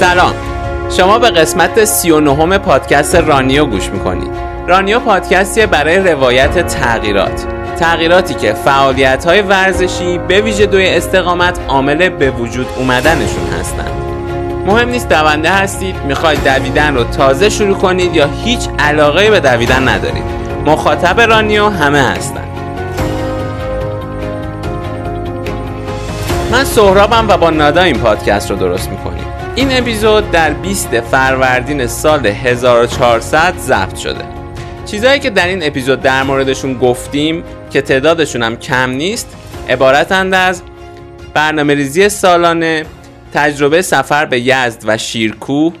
سلام. شما به قسمت 39 پادکست رانیو گوش می‌کنید رانیو پادکستیه برای روایت تغییرات. تغییراتی که فعالیت های ورزشی به ویژه دوی استقامت عامل به وجود اومدنشون هستند مهم نیست دونده هستید می‌خواید دویدن رو تازه شروع کنید یا هیچ علاقه به دویدن ندارید. مخاطب رانیو همه هستن. من سهرابم و با نادا این پادکست رو درست می‌کنیم. این اپیزود در 20 فروردین سال 1400 ضبط شده. چیزهایی که در این اپیزود در موردشون گفتیم که تعدادشون هم کم نیست عبارتند از برنامه ریزی سالانه تجربه سفر به یزد و شیرکوه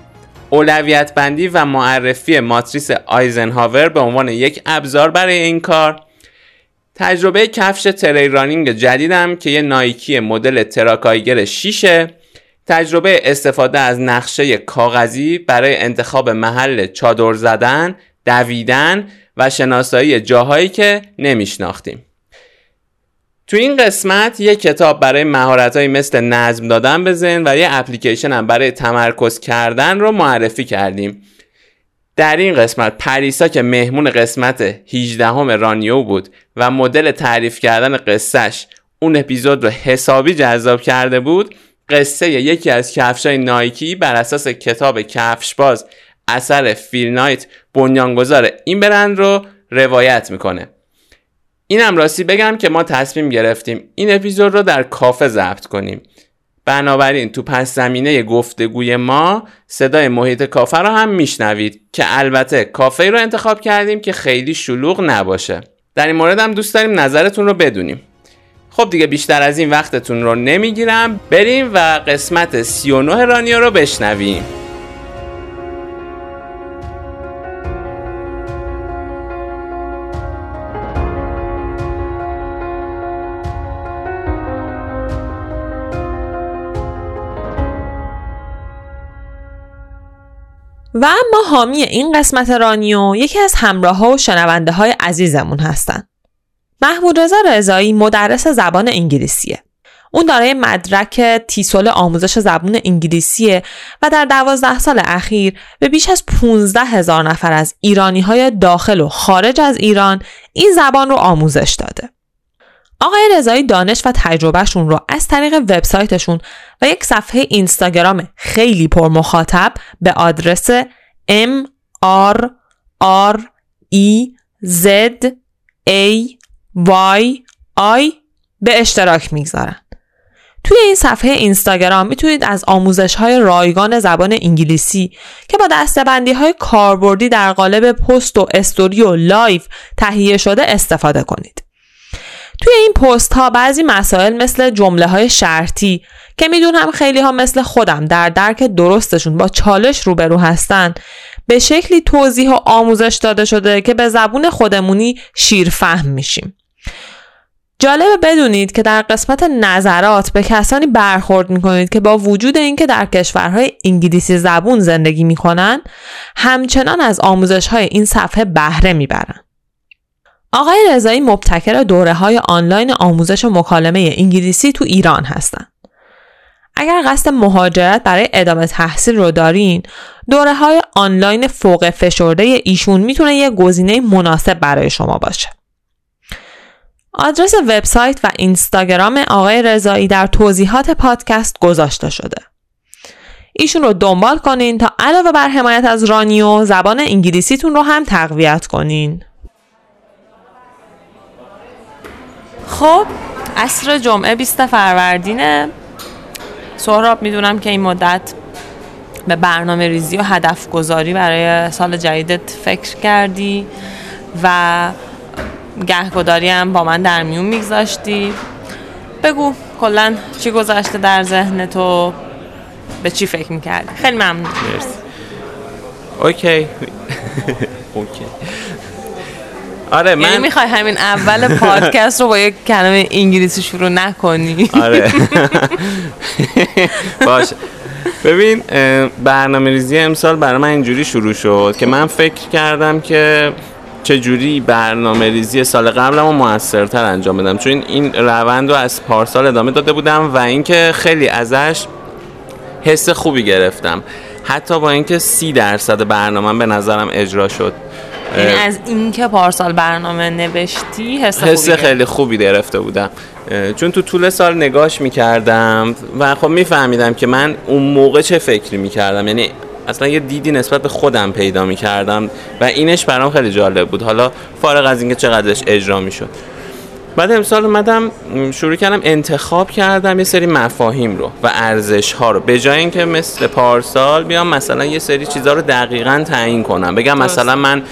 اولویت بندی و معرفی ماتریس آیزنهاور به عنوان یک ابزار برای این کار تجربه کفش تری رانینگ جدیدم که یه نایکی مدل تراکایگر 6 تجربه استفاده از نقشه کاغذی برای انتخاب محل چادر زدن، دویدن و شناسایی جاهایی که نمیشناختیم. تو این قسمت یه کتاب برای مهارتهایی مثل نظم دادن به ذهن و یه اپلیکیشن هم برای تمرکز کردن رو معرفی کردیم. در این قسمت پریسا که مهمون قسمت 18 همه رانیو بود و مدل تعریف کردن قصهش اون اپیزود رو حسابی جذاب کرده بود قصه یکی از کفشای نایکی بر اساس کتاب کفش باز اثر فیل نایت بنیانگذار این برند رو روایت می‌کنه. اینم راستی بگم که ما تصمیم گرفتیم این اپیزود رو در کافه ضبط کنیم. بنابراین تو پس زمینه گفتگوی ما صدای محیط کافه رو هم میشنوید که البته کافه رو انتخاب کردیم که خیلی شلوغ نباشه. در این مورد هم دوست داریم نظرتون رو بدونیم. خب دیگه بیشتر از این وقتتون رو نمی‌گیرم بریم و قسمت 39 رانیو رو بشنویم و اما حامی این قسمت رانیو یکی از همراه ها و شنونده های عزیزمون هستن. محمود رضا رضایی مدرس زبان انگلیسیه. اون دارای مدرک تیسول آموزش زبان انگلیسیه و در دوازده سال اخیر به بیش از 15 هزار نفر از ایرانی های داخل و خارج از ایران این زبان رو آموزش داده. آقای رضایی دانش و تجربهشون رو از طریق وبسایتشون و یک صفحه اینستاگرام خیلی پر مخاطب به آدرس m r r e z a y i به اشتراک می‌گذارن. توی این صفحه اینستاگرام می‌تونید از آموزش های رایگان زبان انگلیسی که با دسته‌بندی های کاربردی در قالب پست و استوری و لایو تهیه شده استفاده کنید. توی این پست ها بعضی مسائل مثل جمله های شرطی که می‌دونم خیلی ها مثل خودم در درک درستشون با چالش روبرو هستن به شکلی توضیح و آموزش داده شده که به زبون خودمونی شیرفهم میشیم. جالبه بدونید که در قسمت نظرات به کسانی برخورد می‌کنید که با وجود اینکه در کشورهای انگلیسی زبون زندگی می‌کنن همچنان از آموزش های این صفحه بهره می‌برن. آقای رضایی مبتکر دوره های آنلاین آموزش و مکالمه انگلیسی تو ایران هستند. اگر قصد مهاجرت برای ادامه تحصیل رو دارین، دوره های آنلاین فوق فشرده ایشون می‌تونه یه گزینه مناسب برای شما باشه. آدرس وبسایت و اینستاگرام آقای رضایی در توضیحات پادکست گذاشته شده. ایشون رو دنبال کنین تا علاوه بر حمایت از رانیو زبان انگلیسیتون رو هم تقویت کنین. خب عصر جمعه 20 فروردینه سهراب می‌دونم که این مدت به برنامه ریزی و هدف گذاری برای سال جدیدت فکر کردی و گهگداری هم با من در میون میگذاشتی. بگو کلا چی گذاشته در ذهن تو؟ به چی فکر می‌کردی؟ خیلی ممنون. اوکی. اوکی. آره یعنی من می‌خوای همین اول پادکست رو با یک کلمه انگلیسی شروع نکنی؟ آره. باشه. ببین برنامه ریزی امسال برای من اینجوری شروع شد که من فکر کردم که چجوری برنامه ریزی سال قبلم رو موثرتر انجام بدم؟ چون این روند رو از پارسال ادامه داده بودم و اینکه خیلی ازش حس خوبی گرفتم. حتی با اینکه سی درصد برنامه به نظرم اجرا شد. یعنی از اینکه پارسال برنامه نوشتی حس, حس خوبی خیلی خوبی گرفته بودم. چون تو طول سال نگاش می‌کردم و خب میفهمیدم که من اون موقع چه فکری می‌کردم. یعنی اصلا یه دیدی نسبت به خودم پیدا می‌کردم و اینش برام خیلی جالب بود. حالا فارغ از اینکه چقدرش اجرا می‌شد. بعد امسال اومدم شروع کردم انتخاب کردم یه سری مفاهیم رو و ارزش ها رو. به جای اینکه مثل پارسال بیام مثلا یه سری چیزها رو دقیقا تعیین کنم. بگم. مثلا من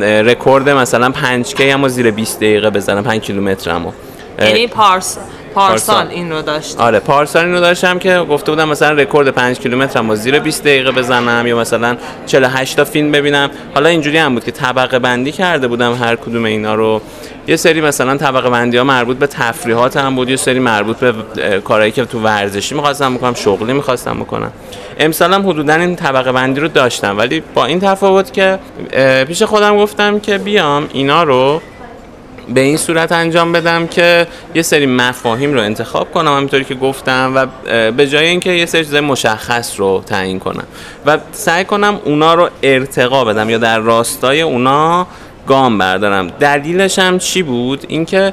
رکورد مثلا 5 K اما زیر 20 دقیقه بزنم 5 کیلومترمو. یعنی پارس پارسال پارسال. این رو داشت آره پارسال اینو داشتم که گفته بودم مثلا رکورد 5 کیلومتر رو زیر 20 دقیقه بزنم یا مثلا 48 تا فیلم ببینم. حالا اینجوری هم بود که طبقه بندی کرده بودم هر کدوم اینا رو. یه سری مثلا طبقه بندی ها مربوط به تفریحات هم بود یه سری مربوط به کارهایی که تو ورزشی می‌خواستم بکنم شغلی می‌خواستم بکنم. امسال هم حدودا این طبقه بندی رو داشتم ولی با این تفاوت که پیش خودم گفتم که بیام اینا رو به این صورت انجام بدم که یه سری مفاهیم رو انتخاب کنم همینطوری که گفتم و به جای اینکه یه سری چیزای مشخص رو تعیین کنم و سعی کنم اونا رو ارتقا بدم یا در راستای اونا گام بردارم. دلیلش هم چی بود؟ اینکه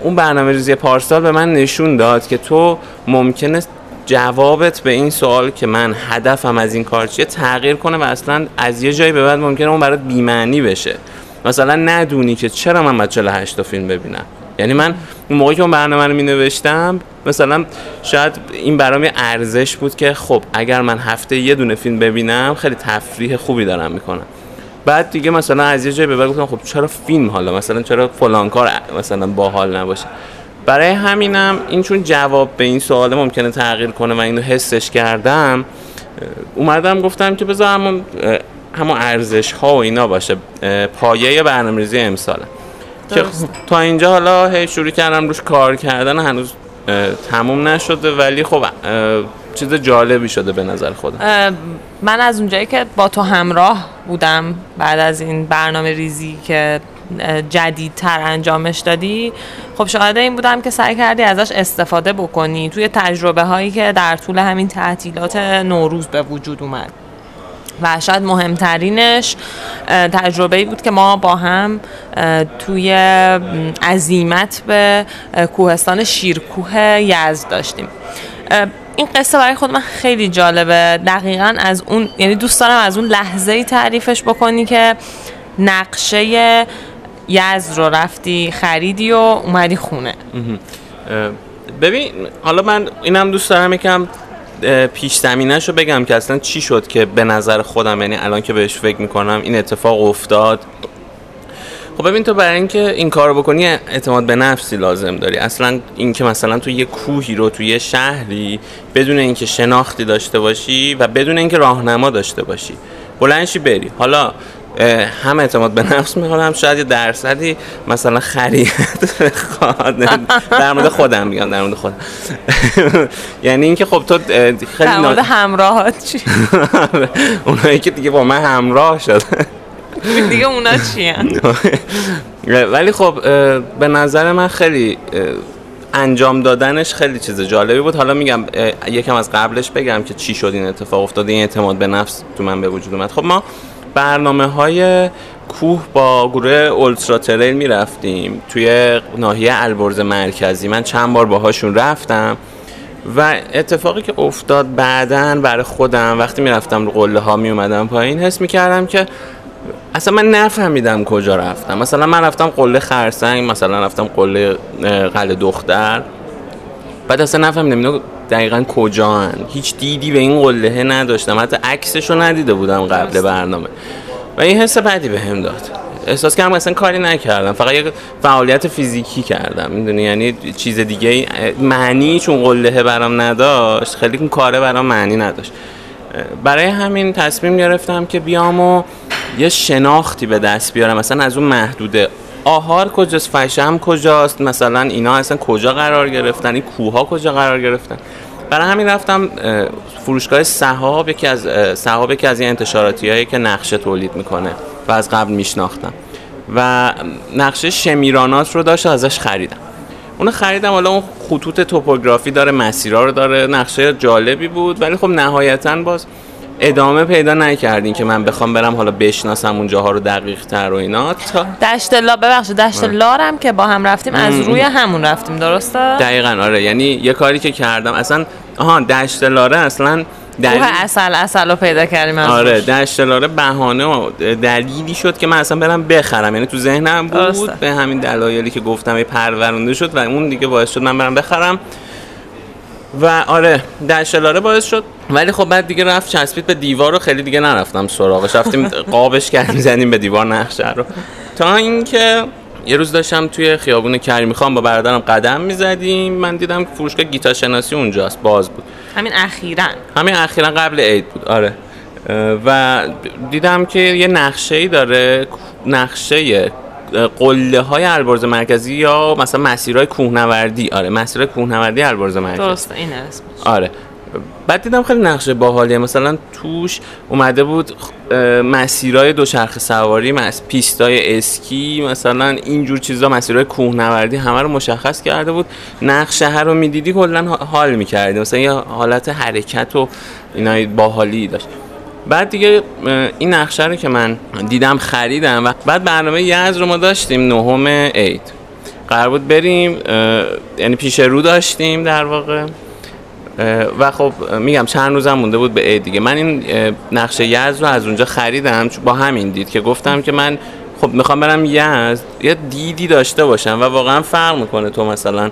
اون برنامه ریزی پارسال به من نشون داد که تو ممکنه جوابت به این سوال که من هدفم از این کار چیه تغییر کنه و اصلا از یه جایی به بعد ممکنه اون برات بی‌معنی بشه. مثلا ندونی که چرا من باید 48 تا فیلم ببینم. یعنی من اون موقعی که اون برنامه رو می نوشتم مثلا شاید این برام ارزش بود که خب اگر من هفته یه دونه فیلم ببینم خیلی تفریح خوبی دارم می‌کنم. بعد دیگه مثلا از یه جایی به بعد گفتم خب چرا فیلم حالا؟ مثلا چرا فلان کار مثلا باحال نباشه؟ برای همینم این چون جواب به این سوال ممکنه تغییر کنه و اینو حسش کردم اومدم گفتم که بذار همون اه، همون ارزش ها و اینا باشه پایه برنامه‌ریزی امساله. که. خب تا اینجا حالا هی شروع کردم روش کار کردن هنوز تموم نشده ولی خب چیز جالبی شده به نظر خودم. من از اونجایی که با تو همراه بودم بعد از این برنامه ریزی که جدیدتر انجامش دادی خب شاهد این بودم که سعی کردی ازش استفاده بکنی. توی تجربه هایی که در طول همین تعطیلات نوروز به وجود اومد. و شاید مهمترینش تجربه بود که ما با هم توی عزیمت به کوهستان شیرکوه یزد داشتیم. این قصه برای خود من خیلی جالبه. دقیقا از اون یعنی دوست دارم از اون لحظه ای تعریفش بکنی که نقشه یزد رو رفتی خریدی و اومدی خونه. ببین حالا من اینم دوست دارم یکم پیش زمینش رو بگم که اصلا چی شد که به نظر خودم یعنی الان که بهش فکر می‌کنم این اتفاق افتاد؟ خب ببین تو برای اینکه این کار رو بکنی اعتماد به نفسی لازم داری. اصلا اینکه مثلا تو یه کوهی رو تو یه شهری بدون اینکه شناختی داشته باشی و بدون اینکه راهنما داشته باشی. بلنشی بری. حالا هم اعتماد به نفس هم شاید یه درصدی مثلا بخواد. در مورد خودم میگم در مورد خودم. یعنی اینکه خب تو خیلی در مورد همراهات چی؟ اونایی که دیگه با من همراه شد. دیگه اونا چی ولی خب به نظر من خیلی انجام دادنش خیلی چیز جالبی بود. حالا میگم یکم از قبلش بگم که چی شد این اتفاق افتاده این اعتماد به نفس تو من به وجود اومد. خب ما برنامه های کوه با گروه اولترا تریل می‌رفتیم توی ناحیه البرز مرکزی. من چند بار باهاشون رفتم و اتفاقی که افتاد بعدا برای خودم وقتی می‌رفتم رو قله ها می اومدم پایین حس می‌کردم که اصلا من نفهمیدم کجا رفتم. مثلا من رفتم قله خرسنگ مثلا رفتم قله قلعه دختر. بعد اصلا نفهمیدم اینا دقیقا کجا هن. هیچ دیدی به این قله نداشتم. حتی عکسش رو ندیده بودم قبل برنامه. و این حس بدی به هم داد. احساس کردم اصلا کاری نکردم. فقط یک فعالیت فیزیکی کردم. می‌دونی؟ یعنی چیز دیگه معنی چون قله برام نداشت خیلی اون کاره برام معنی نداشت. برای همین تصمیم گرفتم که بیام و یه شناختی به دست بیارم. مثلا از اون محدوده آهار کجاست؟ فشم کجاست؟ مثلا اینا اصلا کجا قرار گرفتن؟ این کوها کجا قرار گرفتن؟ برای همین رفتم اه، فروشگاه سهاب یکی از سهاب یکی از این انتشاراتی هایی که نقشه تولید می‌کنه و از قبل میشناختم. و نقشه شمیرانات رو داشت ازش خریدم. اونو خریدم حالا اون خطوط توپوگرافی داره مسیرها رو داره. نقشه جالبی بود ولی خب نهایتا باز ادامه پیدا نکردین که من بخوام برم حالا بشناسم اون جاها رو دقیق تر و اینا. تا دشت لا ببخشید دشت لارم که با هم رفتیم از روی همون رفتیم درسته؟ دقیقا آره. یعنی یه کاری که کردم اصلا آها دشت لاره اصلا دلیل... اصل اصل رو پیدا کردیم آره دشت لاره بهانه و دلیلی شد که من اصلا برم بخرم. یعنی تو ذهنم بود درسته. به همین دلایلی که گفتم پرورونده شد و اون دیگه باعث شد من برم بخرم. و آره دشلاره باعث شد. ولی خب بعد دیگه رفت چسبید به دیوار رو خیلی دیگه نرفتم سراغش. رفتیم قابش کردیم زدیم به دیوار نقشه رو. تا اینکه یه روز داشتم توی خیابون کریمی خان با برادرم قدم می‌زدیم. من دیدم که فروشگاه گیتار شناسی اونجاست باز بود. همین اخیرا. همین اخیرا قبل عید بود آره. و دیدم که یه نقشه ای داره نقشه قله های البرز مرکزی یا مثلا مسیرهای کوهنوردی. آره مسیرهای کوهنوردی البرز مرکزی. درست این اسمش آره. بعد دیدم خیلی نقشه باحالیه. مثلا توش اومده بود مسیرهای دوچرخه سواری مس پیستای اسکی مثلا اینجور چیزا مسیرهای کوهنوردی همه رو مشخص کرده بود. نقشه هر رو می‌دیدی کلا حال می‌کردی. مثلا یه حالت حرکت و اینا باحالی داشت. بعد دیگه این نقشه رو که من دیدم خریدم و بعد برنامه یز رو ما داشتیم نهم عید. قرار بود بریم یعنی پیش رو داشتیم در واقع. و خب میگم چند روزم مونده بود به عید دیگه. من این نقشه یز رو از اونجا خریدم با همین دید که گفتم که من خب می‌خوام برم یزد یه دیدی داشته باشم و واقعا فرق می‌کنه تو مثلا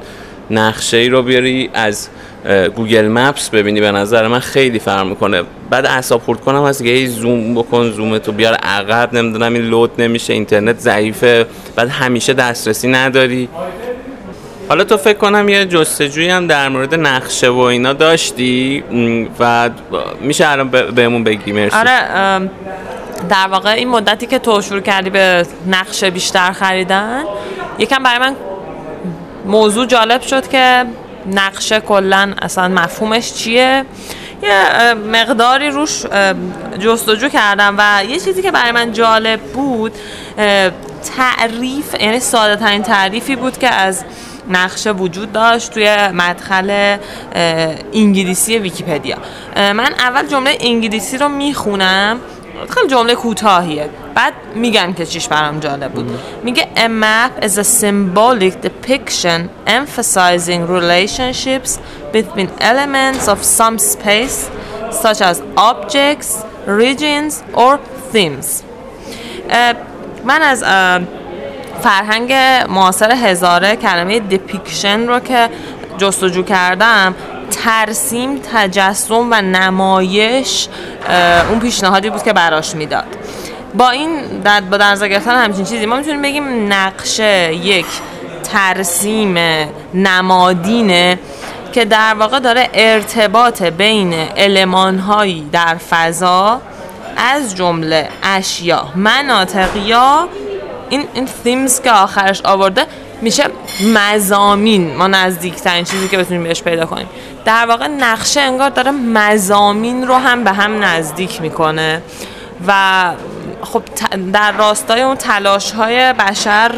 نقشه ای رو بیاری از گوگل مپس ببینی. به نظر من خیلی فرق می‌کنه. بعد اعصاب خورد کنم از که زوم بکن زوم تو بیار. عقب نمی‌دونم این لود نمیشه اینترنت ضعیفه. بعد همیشه دسترسی نداری. حالا تو فکر کنم یه جستجویی هم در مورد نقشه و اینا داشتی. و میشه الان بهمون بگی. مرسی. آره در واقع این مدتی که تو شروع کردی به نقشه بیشتر خریدن یکم برای من موضوع جالب شد که نقشه کلا اصلا مفهومش چیه؟ یه مقداری روش جستجو کردم و یه چیزی که برای من جالب بود تعریف یعنی ساده ترین تعریفی بود که از نقشه وجود داشت توی مدخل انگلیسی ویکیپدیا. من اول جمله انگلیسی رو می‌خونم. خیلی جمله کوتاهیه. بعد میگم که چیش برام جالب بود. میگه a map is a symbolic depiction emphasizing relationships between elements of some space such as objects, regions or themes. من از فرهنگ معاصر هزاره کلمه دپیکشن رو که جستجو کردم ترسیم تجسم و نمایش اون پیشنهادی بود که براش می‌داد. با این در با در گرفتن همچین چیزی ما می‌تونیم بگیم نقشه یک ترسیم نمادینه که در واقع داره ارتباط بین المانهایی در فضا از جمله اشیا. مناطق یا این این themes که آخرش آورده میشه مزامین. ما نزدیکترین چیزی که بتونیم بهش پیدا کنیم. در واقع نقشه انگار داره مزامین رو هم به هم نزدیک می‌کنه و خب در راستای اون تلاش های بشر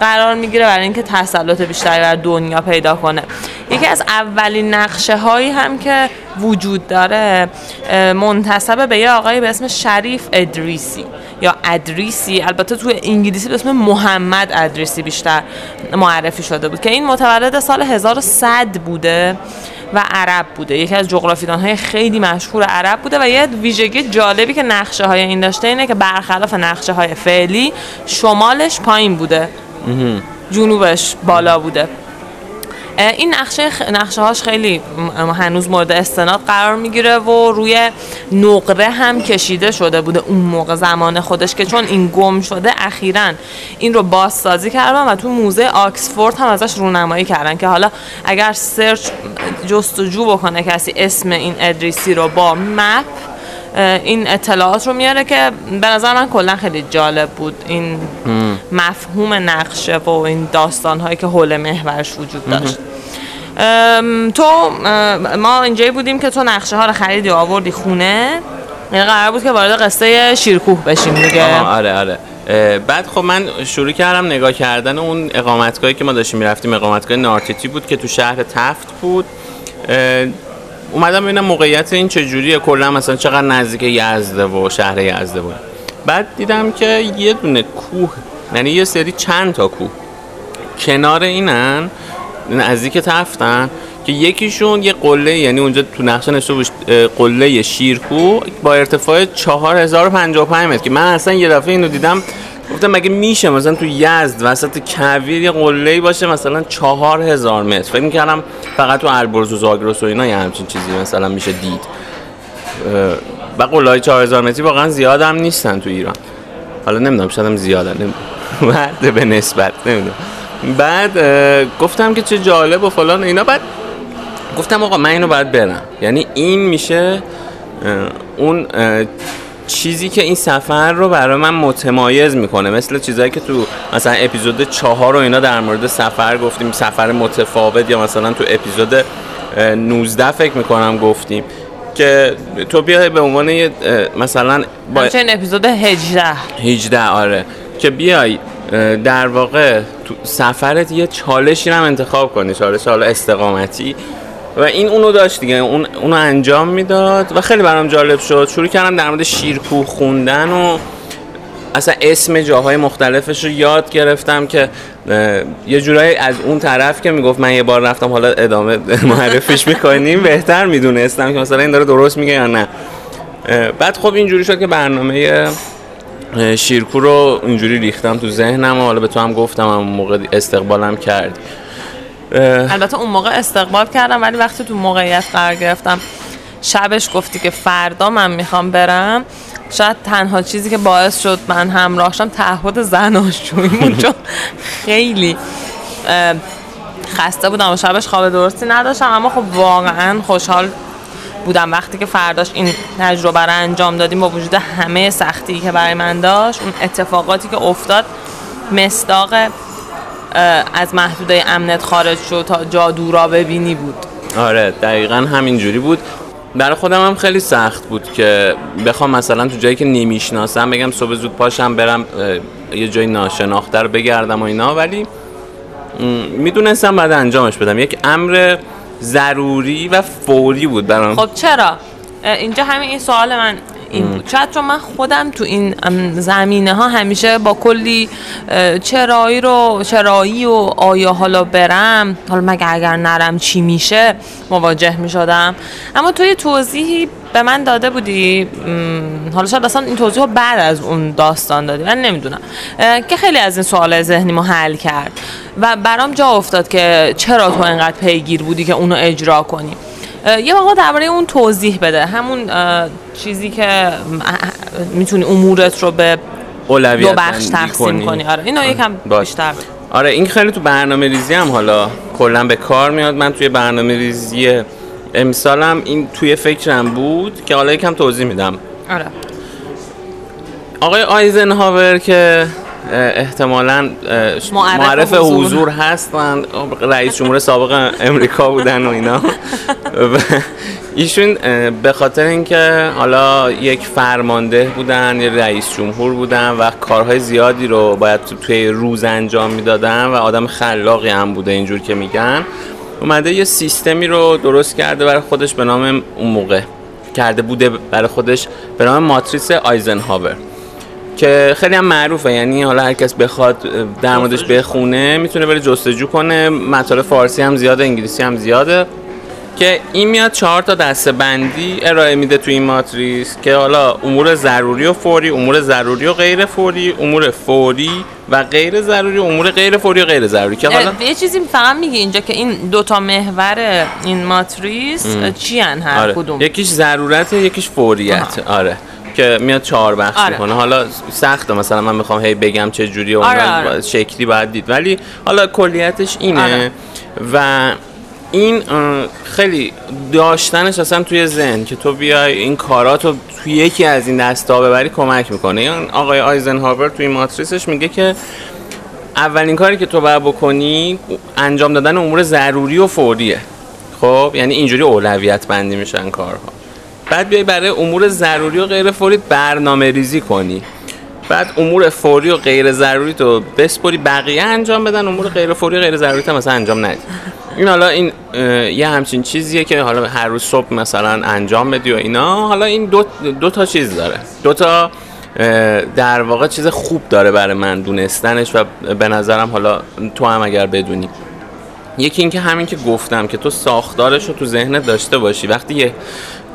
قرار می‌گیره برای اینکه تسلط بیشتری بر دنیا پیدا کنه. یکی از اولین نقشه هایی هم که وجود داره منتصب به یه آقای به اسم شریف ادریسی یا ادریسی. البته تو انگلیسی به اسم محمد ادریسی بیشتر معرفی شده بود که این متولد سال 1100 بوده. و عرب بوده. یکی از جغرافیدان های خیلی مشهور عرب بوده و یه ویژگی جالبی که نقشه های این داشته اینه که برخلاف نقشه های فعلی شمالش پایین بوده. جنوبش بالا بوده. این نقشه نقشه هاش خیلی هنوز مورد استناد قرار می‌گیره و روی نقره هم کشیده شده بوده اون موقع زمان خودش که چون این گم شده اخیرا این رو بازسازی کردن و تو موزه آکسفورد هم ازش رونمایی کردن که حالا اگر سرچ جستجو بکنه کسی اسم این ادریسی رو با مپ این اطلاعات رو میاره که به نظر من کلا خیلی جالب بود. این مفهوم نقشه و این داستان هایی که حول محورش وجود داشت. تو ما اینجایی بودیم که تو نقشه ها رو خریدی و آوردی خونه. یعنی قرار بود که وارد قصه شیرکوه بشیم دیگه. آره آره. بعد خب من شروع کردم نگاه کردن اون اقامتگاهی که ما داشتیم می‌رفتیم اقامتگاه نارتیتی بود که تو شهر تفت بود. اومدم ببینم موقعیت این چجوریه. کلا مثلا چقدر نزدیک یزده و شهر یزده بود. بعد دیدم که یه دونه کوه یعنی یه سری چند تا کوه کنار اینن نزدیک تفتن که یکیشون یه قله یعنی اونجا تو نقشه نشته بود قله شیرکو با ارتفاع 4055 متر که من اصلا یه دفعه اینو دیدم گفتم مگه میشه مثلا تو یزد وسط کویر یه قله باشه مثلا 4000 متر؟ فکر می‌کردم فقط تو البرز و زاگرس و اینا یه همچین چیزی مثلا میشه دید. و قله های 4000 متری واقعا زیاد هم نیستن تو ایران. حالا نمی‌دونم هم زیادن. نمی‌دونم به نسبت نمی‌دونم. بعد گفتم که چه جالب و فلان اینا. بعد گفتم آقا من اینو باید برم. یعنی این میشه اون چیزی که این سفر رو برای من متمایز می‌کنه مثل چیزایی که تو مثلا اپیزود چهار رو اینا در مورد سفر گفتیم سفر متفاوت یا مثلا تو اپیزود 19 فکر می‌کنم گفتیم که تو بیای به عنوان مثلا با این اپیزود 18 18 آره که بیای در واقع تو سفرت یه چالشی رو انتخاب کنی چالش حالا استقامتی. و این اونو داشت دیگه اون اونو انجام می‌داد و خیلی برام جالب شد. شروع کردم در مورد شیرکوه خوندن و اصلا اسم جاهای مختلفش رو یاد گرفتم که یه جورایی از اون طرف که می‌گفت من یه بار رفتم حالا ادامه معرفش می‌کنیم بهتر می‌دونستم که مثلا این داره درست میگه یا نه. بعد خب اینجوری شد که برنامه شیرکو رو اینجوری ریختم تو ذهنم و حالا به تو هم گفتم هم موقع استقبالم کرد. البته اون موقع استقبال کردم ولی وقتی تو موقعیت قرار گرفتم شبش گفتی که فردا من می‌خوام برم شاید تنها چیزی که باعث شد من همراه شم تعهد زناشویمون چون خیلی خسته بودم و شبش خواب درستی نداشتم اما خب واقعا خوشحال بودم. وقتی که فرداش این تجربه رو انجام دادیم با وجود همه سختی که برای من داشت اون اتفاقاتی که افتاد مصداق از محدوده امنت خارج شد تا جادو را ببینی بود. آره دقیقا همینجوری بود. برای خودم هم خیلی سخت بود که بخوام مثلا تو جایی که نمی‌شناسم بگم صبح زود پاشم برم یه جای ناشناخته رو بگردم و اینا ولی می‌دونستم بعد انجامش بدم. یک امر ضروری و فوری بود برام. خب چرا؟ اینجا همین این سوال من این بود شاید چون من خودم تو این زمینه ها همیشه با کلی چرایی رو چرایی و آیا حالا برم حالا مگه اگر نرم چی میشه مواجه می شدم اما توی توضیحی به من داده بودی حالا شاید اصلا این توضیح بعد از اون داستان دادی من نمی‌دونم. که خیلی از این سوال ذهنی ما حل کرد. و برام جا افتاد که چرا تو اینقدر پیگیر بودی که اونو اجرا کنی. یه واقعا درباره اون توضیح بده. همون چیزی که می‌تونی امورت رو به دو بخش تقسیم کنی. آره اینو یکم بیشتر. آره این خیلی تو برنامه ریزی هم حالا کلا به کار میاد. من توی برنامه ریزی امسالم این توی فکرم بود که حالا یکم توضیح میدم. آره. آقای آیزنهاور که احتمالا معرف حضور. هستن. رئیس جمهور سابق امریکا بودن و اینا. ایشون به خاطر اینکه حالا یک فرمانده بودن یا رئیس جمهور بودن و کارهای زیادی رو باید توی روز انجام می‌دادن و آدم خلاقی هم بوده اینجور که میگن اومده یه سیستمی رو درست کرده برای خودش به نام اون موقع. کرده بوده برای خودش به نام ماتریس آیزنهاور. که خیلی هم معروفه. یعنی حالا هر کس بخواد در موردش بخونه می‌تونه بره جستجو کنه. مطالب فارسی هم زیاده انگلیسی هم زیاده. که این میاد چهار تا دسته بندی ارائه میده تو این ماتریس که حالا امور ضروری و فوری امور ضروری و غیر فوری امور فوری و غیر ضروری امور غیر فوری و غیر ضروری. که حالا یه چیزی فقط میگه اینجا که این دوتا محور این ماتریس چی هر آره. کدوم؟ یکیش ضرورت یکیش فوریت آره. که میاد چهار بخش آره. می‌کنه حالا سخته مثلا من می‌خوام هی بگم چه جوری و آره آره. شکلی باید دید ولی حالا کلیتش اینه آره. و این خیلی داشتنش اصلا توی ذهن که تو بیای این کاراتو توی یکی از این دستا ببری کمک می‌کنه یعنی آقای آیزنهاور توی ماتریسش میگه که اولین کاری که تو باید بکنی انجام دادن امور ضروری و فوریه خب یعنی اینجوری اولویت بندی میشن کارها بعد بیای برای امور ضروری و غیر فوری برنامه ریزی کنی. بعد امور فوری و غیر ضروری تو بسپری بقیه انجام بدن. امور غیر فوری و غیر ضروری تو مثلا انجام ندی. این حالا این یه همچین چیزیه که حالا هر روز صبح مثلا انجام بدی و اینا. حالا این دو, دو تا چیز داره. دو تا در واقع چیز خوب داره برای من دونستنش و به نظرم حالا تو هم اگر بدونی. یکی اینکه همین که گفتم که تو ساختارش رو تو ذهنت داشته باشی. وقتی یه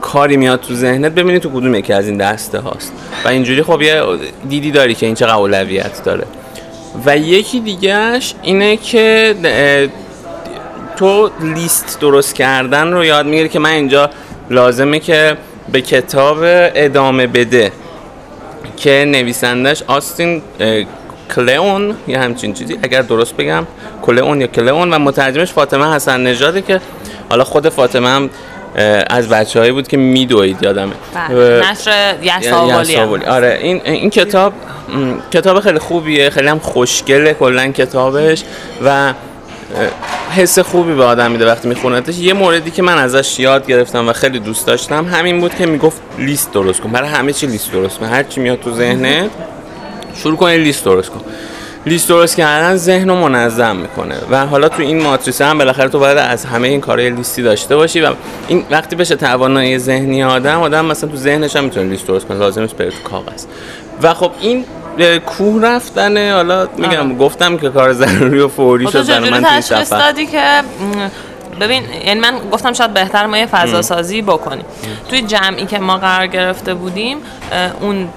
کاری میاد تو ذهنت ببینی تو کدوم یکی از این دسته هاست. و اینجوری خب یه دیدی داری که این چه اولویت داره. و یکی دیگهش اینه که تو لیست درست کردن رو یاد می‌گیری که من اینجا لازمه که به کتاب ادامه بده. که نویسندش آستین کلئون یا همچین چیزی. اگر درست بگم کلئون یا کلئون. و مترجمش فاطمه حسن نژاده که حالا خود فاطمه هم از بچه هایی بود که میدوید یادمه. بله. نشر یساوالی آره این این کتاب کتاب خیلی خوبیه خیلی هم خوشگله کلا کتابش و حس خوبی به آدم میده وقتی میخونتش. یه موردی که من ازش یاد گرفتم و خیلی دوست داشتم همین بود که می‌گفت لیست درست کن. برای همه چی لیست درست کن. هر چی میاد تو ذهنت شروع کن لیست درست کن. لیست درست کردن ذهن رو منظم می‌کنه. و حالا تو این ماتریسه هم بالاخره تو باید از همه این کارهای لیستی داشته باشی و این وقتی بشه توانایی ذهنی آدم آدم مثلا تو ذهنش هم می‌تونه لیست درست کنه لازم نیست بره تو کاغذ. و خب این کوه رفتنه حالا میگم گفتم که کار ضروری و فوری شد برای من دادی که ببین یعنی من گفتم شاید بهتر ما یه فضا سازی بکنیم توی جمعی که ما قرار گرفته بودیم اون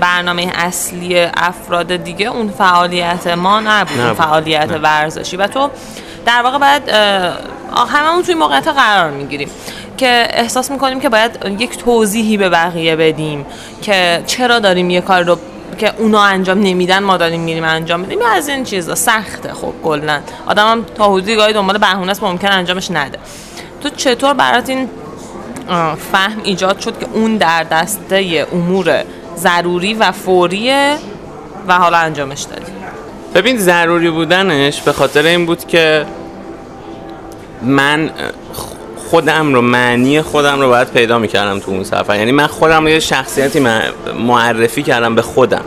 برنامه اصلی افراد دیگه اون فعالیت ما نبود اون فعالیت ورزشی. و تو در واقع باید هممون توی موقعیت قرار می‌گیریم که احساس می‌کنیم که باید یک توضیحی به بقیه بدیم که چرا داریم یه کار رو که اونا انجام نمیدن ما داریم میریم انجام بدیم. از این چیزا. سخته خب کلا. آدم هم تا حدودی گاهی دنبال بهونه است ممکن انجامش نده. تو چطور برات این فهم ایجاد شد که اون در دسته امور ضروری و فوریه و حالا انجامش دادی ببین ضروری بودنش به خاطر این بود که من خودم رو معنی خودم رو باید پیدا می‌کردم تو اون سفر. یعنی من خودم رو یه شخصیتی معرفی کردم به خودم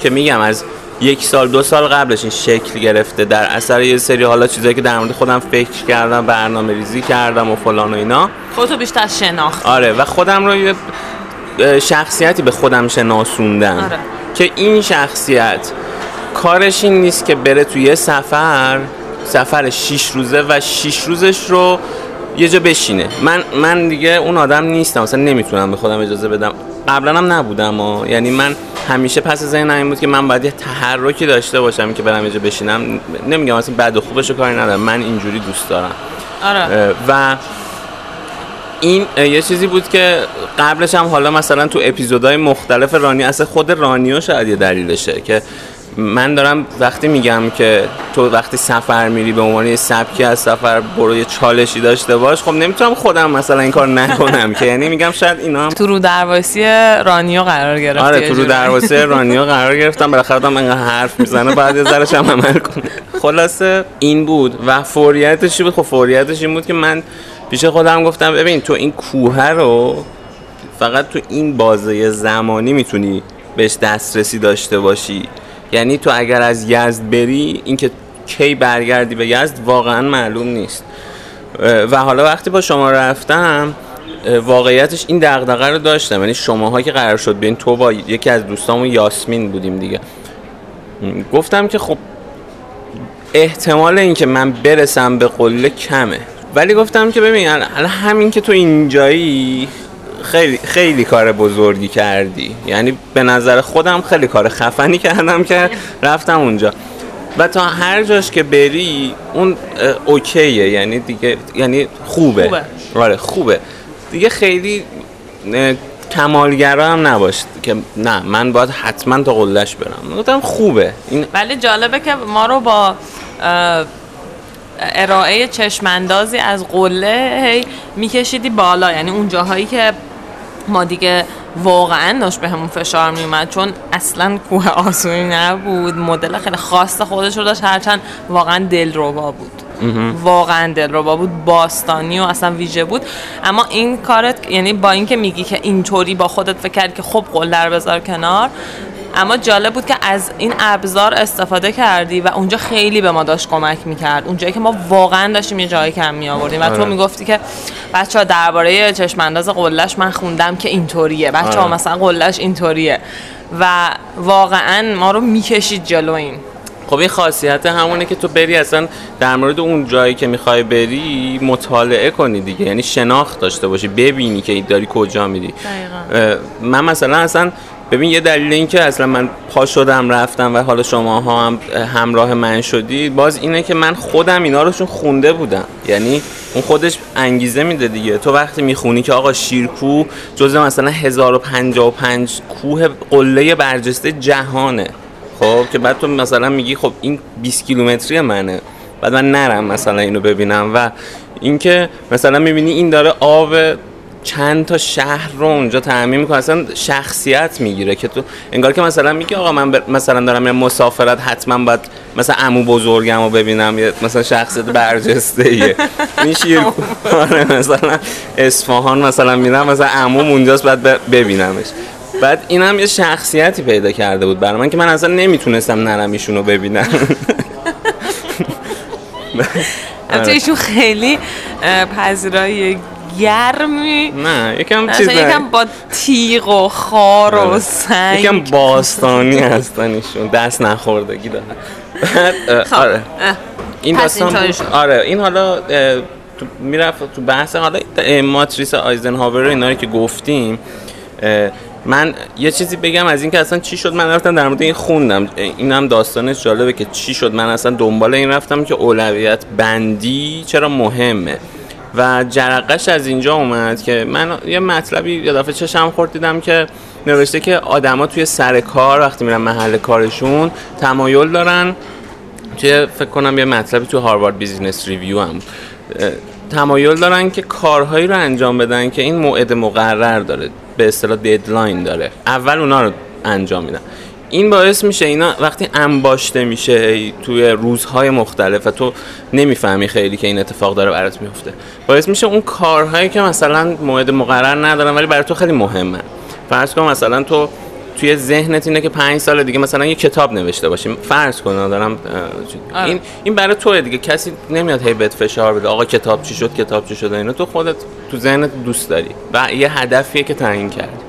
که میگم از یک سال دو سال قبلش این شکل گرفته. در اثر یه سری حالا چیزایی که در مورد خودم فکر کردم برنامه ریزی کردم و فلان و اینا. خودتو بیشتر شناخت. آره و خودم رو یه شخصیتی به خودم شناسوندم آره. که این شخصیت کارش این نیست که بره توی یه سفر سفر شیش روزه و شیش روزش رو یه جا بشینه. من من دیگه اون آدم نیستم مثلا نمی‌تونم به خودم اجازه بدم. قبلا هم نبودم و یعنی من همیشه پس ذهنم این بود که من باید یه تحرکی داشته باشم که برم یه جا بشینم. نمیگم مثلا بد و خوبش کاری ندارم. من اینجوری دوست دارم. آره. و این یه چیزی بود که قبلش هم حالا مثلا تو اپیزودهای مختلف رانی اصلا خود رانیو شاید یه دلیلشه که من دارم وقتی میگم که تو وقتی سفر میری به عنوان یه سبکی از سفر برو یه چالشی داشته باش خب نمی‌تونم خودم مثلا این کار نکنم که. یعنی میگم شاید اینا هم تو رو درواسی رانیو قرار گرفت آره تو رو درواسی رانیو قرار گرفتم. بالاخره هم انقدر حرف می‌زنه بعد یه ذره هم عمل کنه. خلاصه این بود. و فوریتش بود؟ خب فوریتش این بود که من پیش خودم گفتم ببین تو این کوه رو فقط تو این بازه زمانی می‌تونی بهش دسترسی داشته باشی. یعنی تو اگر از یزد بری اینکه کی برگردی به یزد واقعا معلوم نیست. و حالا وقتی با شما رفتم واقعیتش این دغدغه رو داشتم. یعنی شماها که قرار شد بین تو با یکی از دوستامون یاسمین بودیم دیگه. گفتم که خب احتمال اینکه من برسم به قله کمه. ولی گفتم که ببین الان همین که تو اینجایی خیلی خیلی کار بزرگی کردی. یعنی به نظر خودم خیلی کار خفنی کردم که رفتم اونجا. و تا هر جاش که بری اون اوکیه. یعنی دیگه یعنی خوبه. خوبه. آره خوبه. دیگه خیلی کمالگرا هم نباشد که نه من باید حتما تا قلش برم. گفتم خوبه. این ولی جالبه که ما رو با ارائه چشماندازی از قله هی میکشیدی بالا. یعنی اون جاهایی که ما دیگه واقعا داشت به همون فشار میومد چون اصلا کوه آسونی نبود. مدل خیلی خاص خودش رو داشت. هرچند واقعا دلربا بود. واقعا دلربا بود. باستانی و اصلا ویژه بود. اما این کارت یعنی با اینکه میگی که اینطوری با خودت فکر کردی که خب قلدر بذار کنار اما جالب بود که از این ابزار استفاده کردی و اونجا خیلی به ما داشت کمک می‌کرد. اونجایی که ما واقعا داشتیم یه جایی کم می آوردیم و تو آره. می‌گفتی که بچه ها درباره چشم انداز قلش من خوندم که اینطوریه. بچه ها آره. مثلا قلش اینطوریه. و واقعا ما رو می‌کشید جلو این. خب این خاصیت همونه که تو بری اصلا در مورد اون جایی که می‌خوای بری مطالعه کنی دیگه. یعنی شناخت داشته باشی ببینی که داری کجا میری. من مثلا اصلا ببین یه دلیل این که اصلا من پا شدم رفتم و حالا شما ها هم همراه من شدی باز اینه که من خودم اینا رو خونده بودم. یعنی اون خودش انگیزه میده دیگه. تو وقتی می‌خونی که آقا شیرکو جزء مثلا 1055 کوه قله برجسته جهانه. خب که بعد تو مثلا میگی خب این 20 کیلومتری منه. بعد من نرم مثلا اینو ببینم و اینکه مثلا می‌بینی این داره آب چند تا شهر رو اونجا تعمین می‌کنه. اصلا شخصیت می‌گیره که تو انگار که مثلا میگی آقا من بر- مثلا دارم میرم مسافرت حتما باید مثلا عمو بزرگم رو ببینم یه مثلا شخصیت برجسته ایه این شیر آره مثلا اصفهان مثلا میرم مثلا عموم اونجاست باید ب- ببینمش. بعد اینم یه شخصیتی پیدا کرده بود برای من که من اصلا نمی‌تونستم نرم ایشون رو ببینم. البته ایشون خیلی اه، پذیرایی گرمی. نه یکم چیز یکم با تیغ و خار و آره. سنگ. یکم باستانی هستن ایشون. دست نخوردگی دارن. خب، آره. این داستان. آره این حالا تو می‌رفت تو بحث حالا ماتریس آیزنهاور رو اینا رو که گفتیم من یه چیزی بگم از اینکه اصلا چی شد؟ من رفتم در مورد این خوندم. اینم داستانش جالبه که چی شد؟ من اصلا دنبال این رفتم که اولویت بندی چرا مهمه. و جرقش از اینجا اومد که من یه مطلبی یه دفعه چشمم خورد دیدم که نوشته که آدما توی سر کار وقتی میرن محل کارشون تمایل دارن. توی فکر کنم یه مطلبی تو Harvard Business Review هم. تمایل دارن که کارهایی رو انجام بدن که این موعد مقرر داره به اصطلاح deadline داره. اول اونا رو انجام میدن. این باعث میشه اینا وقتی انباشته میشه توی روزهای مختلف و تو نمی‌فهمی خیلی که این اتفاق داره برات میفته باعث میشه اون کارهایی که مثلا موعد مقرر ندارن ولی برای تو خیلی مهمه. فرض کن مثلا تو توی ذهنت اینه که پنج سال دیگه مثلا یه کتاب نوشته باشیم. فرض کن دارم آره. این این برای توه دیگه. کسی نمیاد هی بهت فشار بده. آقا کتاب چی شد؟ کتاب چی شد؟ اینا تو خودت تو ذهنت دوست داری و یه هدفیه که تعیین کردی.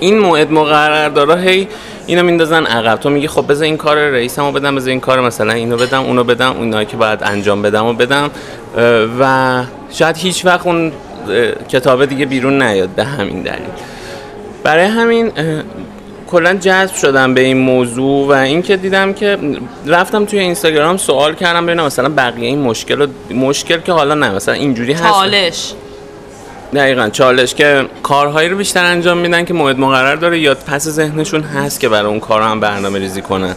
این موعد مقرر داره هی اینو میندازن عقب. تو میگی خب بذار این کار رئیسمو بدم بذار این کار مثلا اینو بدم اونو بدم اونایی که باید انجام بدم و بدم. و شاید هیچ وقت اون اه، کتابه دیگه بیرون نیاد به همین دلیل. برای همین کلا جذب شدم به این موضوع و اینکه دیدم که رفتم توی اینستاگرام سوال کردم ببینم مثلا بقیه این مشکل مشکل که حالا نه مثلا اینجوری هست. چالش. دقیقا. چالش که کارهایی رو بیشتر انجام میدن که موعد مقرر داره یا پس ذهنشون هست که برای اون کار هم برنامه ریزی کنن.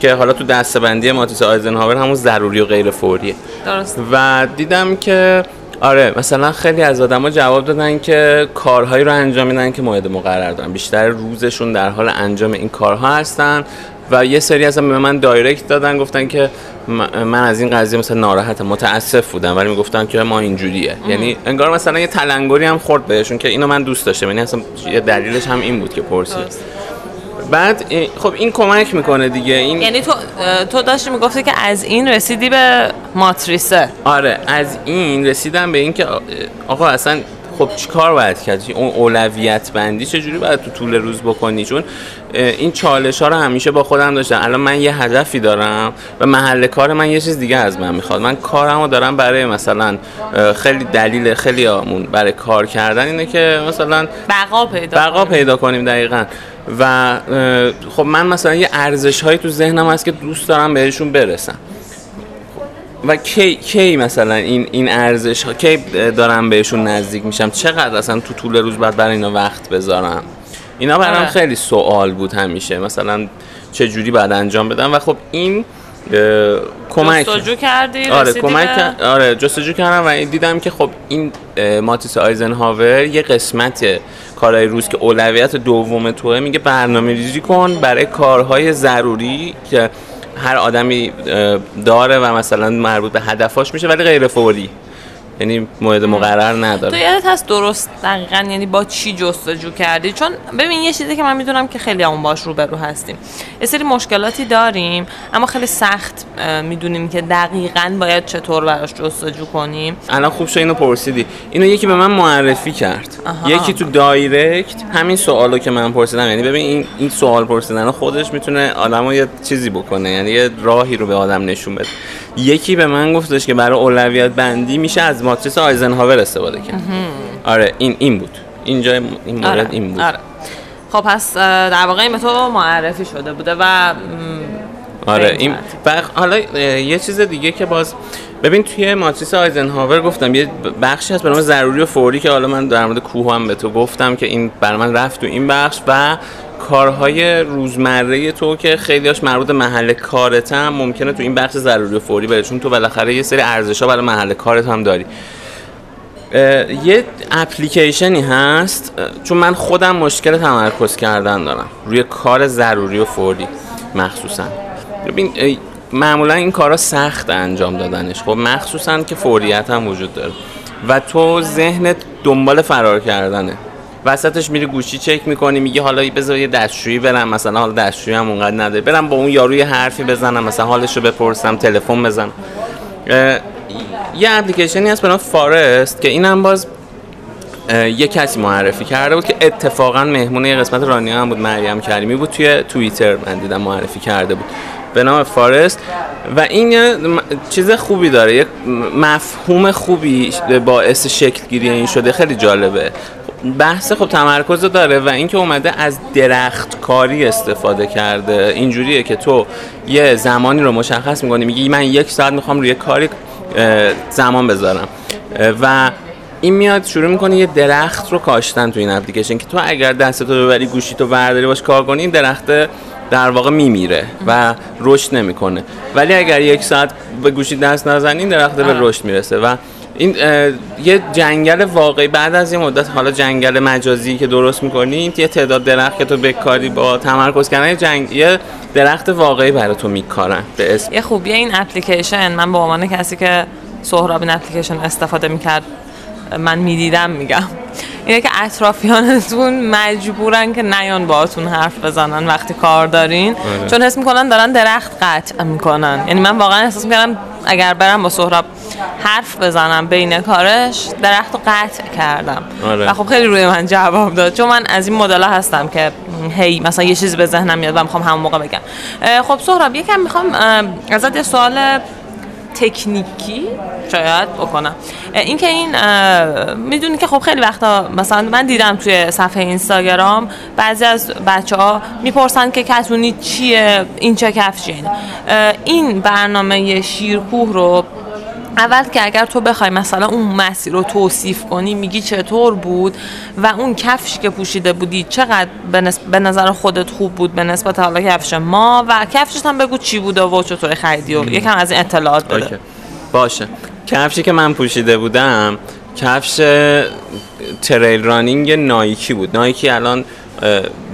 که حالا تو دستبندی ماتریس آیزنهاور همون ضروری و غیر فوریه. درست. و دیدم که آره مثلا خیلی از آدما جواب دادن که کارهایی رو انجام میدن که موعد مقرر دارن. بیشتر روزشون در حال انجام این کارها هستن. و یه سری اصلا به من دایرکت دادن گفتن که من از این قضیه مثلا ناراحتم متاسف بودم ولی می‌گفتن که ما اینجوریه. یعنی انگار مثلا یه تلنگری هم خورد بهشون که اینو من دوست داشتم یعنی اصلا یه دلیلش هم این بود که پرسید. بعد خب این کمک می‌کنه دیگه این یعنی تو تو داشتی می‌گفتی که از این رسیدی به ماتریسه. آره از این رسیدم به این که آقا اصلا خب چیکار باید کرد؟ اون اولویت بندی چجوری باید تو طول روز بکنی؟ چون این چالش ها رو همیشه با خودم داشتم. الان من یه هدفی دارم و محل کار من یه چیز دیگه از من می‌خواد. من کارمو دارم برای مثلا خیلی دلیل خیلی آمون برای کار کردن اینه که مثلا بقا پیدا بقا. پیدا کنیم دقیقا. و خب من مثلا یه ارزش هایی تو ذهنم هست که دوست دارم بهشون برسم. و کی کی مثلا این این ارزش ها کی دارم بهشون نزدیک میشم؟ چقدر اصلا تو طول روز بعد برای اینا وقت بذارم؟ اینا برام آره. خیلی سوال بود همیشه. مثلا چه جوری بعد انجام بدم؟ و خب این کمک جستجو کردی آره کمک به- آره جستجو کردم و دیدم که خب این ماتیس آیزنهاور یه قسمت کارهای روز که اولویت دوم توه. میگه برنامه ریزی کن برای کارهای ضروری که هر آدمی داره و مثلا مربوط به هدفاش میشه ولی غیر فوری. یعنی مورد مقرر نداره. تو یادت هست درست دقیقا یعنی با چی جستجو کردی؟ چون ببین یه چیزی که من می‌دونم که خیلی همون باش روبرو هستیم. یه سری مشکلاتی داریم اما خیلی سخت می‌دونیم که دقیقا باید چطور براش جستجو کنیم. الان خوب شد اینو پرسیدی. اینو یکی به من معرفی کرد. یکی تو دایرکت همین سوالو که من پرسیدم. یعنی ببین این این سوال پرسیدن خودش می‌تونه آدمو یه چیزی بکنه یعنی یه راهی رو به آدم نشون بده. یکی به من گفتش که برای اولویت بندی میشه از ماتریس آیزنهاور استفاده کرد آره این این بود اینجا این مورد آره. این بود آره. خب پس در واقع این به تو معرفی شده بوده و آره این و حالا یه چیز دیگه که باز ببین توی ماتریس آیزنهاور گفتم یه بخشی هست به نام ضروری و فوری که حالا من در مورد کوه هم به تو گفتم که این بر من رفت تو این بخش و کارهای روزمره تو که خیلیاش مربوط به محل کارت هم ممکنه تو این بخش ضروری و فوری بره. چون تو بالاخره یه سری ارزش ها برای محل کارت هم داری. یه اپلیکیشنی هست چون من خودم مشکل تمرکز کردن دارم. روی کار ضروری و فوری مخصوصا. ببین معمولا این کارا سخت انجام دادنش. خب مخصوصا که فوریت هم وجود داره. و تو ذهنت دنبال فرار کردنه. وسطش میری گوشی چک می‌کنی میگی حالا بذار یه دستشویی برم مثلا حالا دستشویی هم اونقدر نداره. برم با اون یاروی حرفی بزنم مثلا حالش رو بپرسم تلفن بزنم. یه اپلیکیشنی هست به نام فارست که اینم باز یه کسی معرفی کرده بود که اتفاقا مهمون یه قسمت رانیا هم بود مریم کریمی بود توی توییتر من دیدم معرفی کرده بود. به نام فارست. و این چیز خوبی داره یک مفهوم خوبی باعث شکل گیری این شده خیلی جالبه. بحث خب تمرکز داره و اینکه اومده از درخت کاری استفاده کرده. اینجوریه که تو یه زمانی رو مشخص می‌کنی میگی من یک ساعت می‌خوام روی کاری زمان بذارم. و این میاد شروع می‌کنه یه درخت رو کاشتن تو این اپلیکیشن که تو اگر دستتو ببری گوشی تو برداری باش کار کنی این درخت در واقع میمیره و رشد نمی‌کنه. ولی اگر یک ساعت به گوشی دست نزنی درخت به رشد می‌رسه و این یه جنگل واقعی بعد از یه مدت حالا جنگل مجازی که درست می‌کنی یه تعداد درخت که تو بکاری با تمرکز کردن جنگ یه درخت واقعی برای تو میکارن به اسم. یه خوبی این اپلیکیشن. من به عنوان کسی که سهراب این اپلیکیشن استفاده می‌کرد من می‌دیدم میگم. اینه که اطرافیانتون مجبورن که نیان باهاتون حرف بزنن وقتی کار دارین. آره. چون حس می‌کنن دارن درخت قطع می‌کنن. یعنی من واقعا احساس می‌کردم اگر برم با سهراب حرف بزنم بین کارش درخت قطع کردم. آره. و خب خیلی روی من جواب داد. چون من از این مدل هستم که هی مثلا یه چیز به ذهنم میاد و می‌خوام همون موقع بگم. خب سهراب یکم می‌خوام ازت یه سوال تکنیکی شاید بکنم. اینکه این, این می‌دونی که خب خیلی وقتا مثلا من دیدم توی صفحه اینستاگرام بعضی از بچه ها می‌پرسن که کتونی چیه این چه کفشین. این برنامه شیرکوه رو اول که اگر تو بخوای مثلا اون مسیر رو توصیف کنی میگی چطور بود و اون کفش که پوشیده بودی چقدر به نظر خودت خوب بود به نسبت حالا کفش ما و کفشت هم بگو چی بوده و چطور خریدی و یکم از این اطلاعات بده. باشه. کفشی که من پوشیده بودم کفش تریل رانینگ نایکی بود. نایکی الان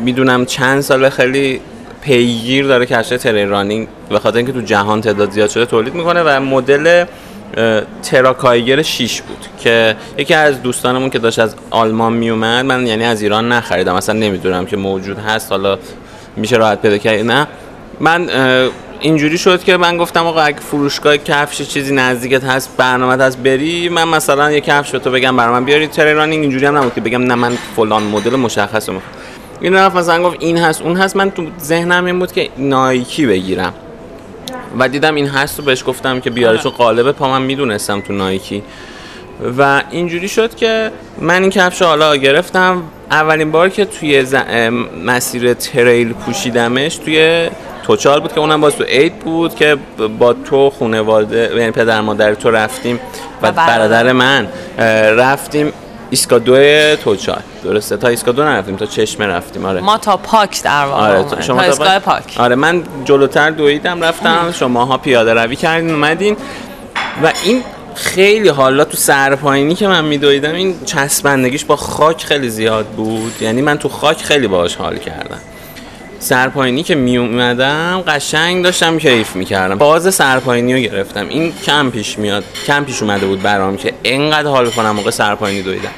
می‌دونم چند سال خیلی پیگیر داره کفش trail running به خاطر اینکه تو جهان تعداد زیاد شده تولید می‌کنه و مدل Terra Kiger 6 بود که یکی از دوستانمون که داشت از آلمان میومد من یعنی از ایران نخریدم. اصلا نمی‌دونم که موجود هست حالا میشه راحت پیدا کرد نه. من اینجوری شد که من گفتم آقا اگه فروشگاه کفش چیزی نزدیکت هست برنامه هست بری. من مثلا یه کفش به تو بگم برای من بیاری. trail running اینجوری هم نبود که بگم نه من فلان مدل مشخص رو این رفت مثلا گفت این هست اون هست. من تو ذهنم این بود که نایکی بگیرم. و دیدم این هست و بهش گفتم که بیاره چون قالب پا من می‌دونستم تو نایکی. و اینجوری شد که من این کفش حالا گرفتم. اولین بار که توی مسیر تریل پوشیدمش توی توچال بود که اونم باز تو عید بود که با تو خانواده یعنی پدر مادر تو رفتیم و برادر. من رفتیم ایستگاه دو توچال درسته؟ تا ایستگاه دو نرفتیم تا چشمه رفتیم. آره. ما تا پاک در واقع آره شما تا, تا پاک. آره من جلوتر دویدم رفتم. شماها پیاده روی کردین اومدین. و این خیلی حالا تو سرپایینی که من میدویدم این چسبندگیش با خاک خیلی زیاد بود. یعنی من تو خاک خیلی باهاش حال کردم. سرپایینی که می اومدم قشنگ داشتم کیف می‌کردم. باز سرپایینی رو گرفتم. این کم پیش میاد کم پیش اومده بود برام که انقدر حال کنم موقع سرپایینی دویدم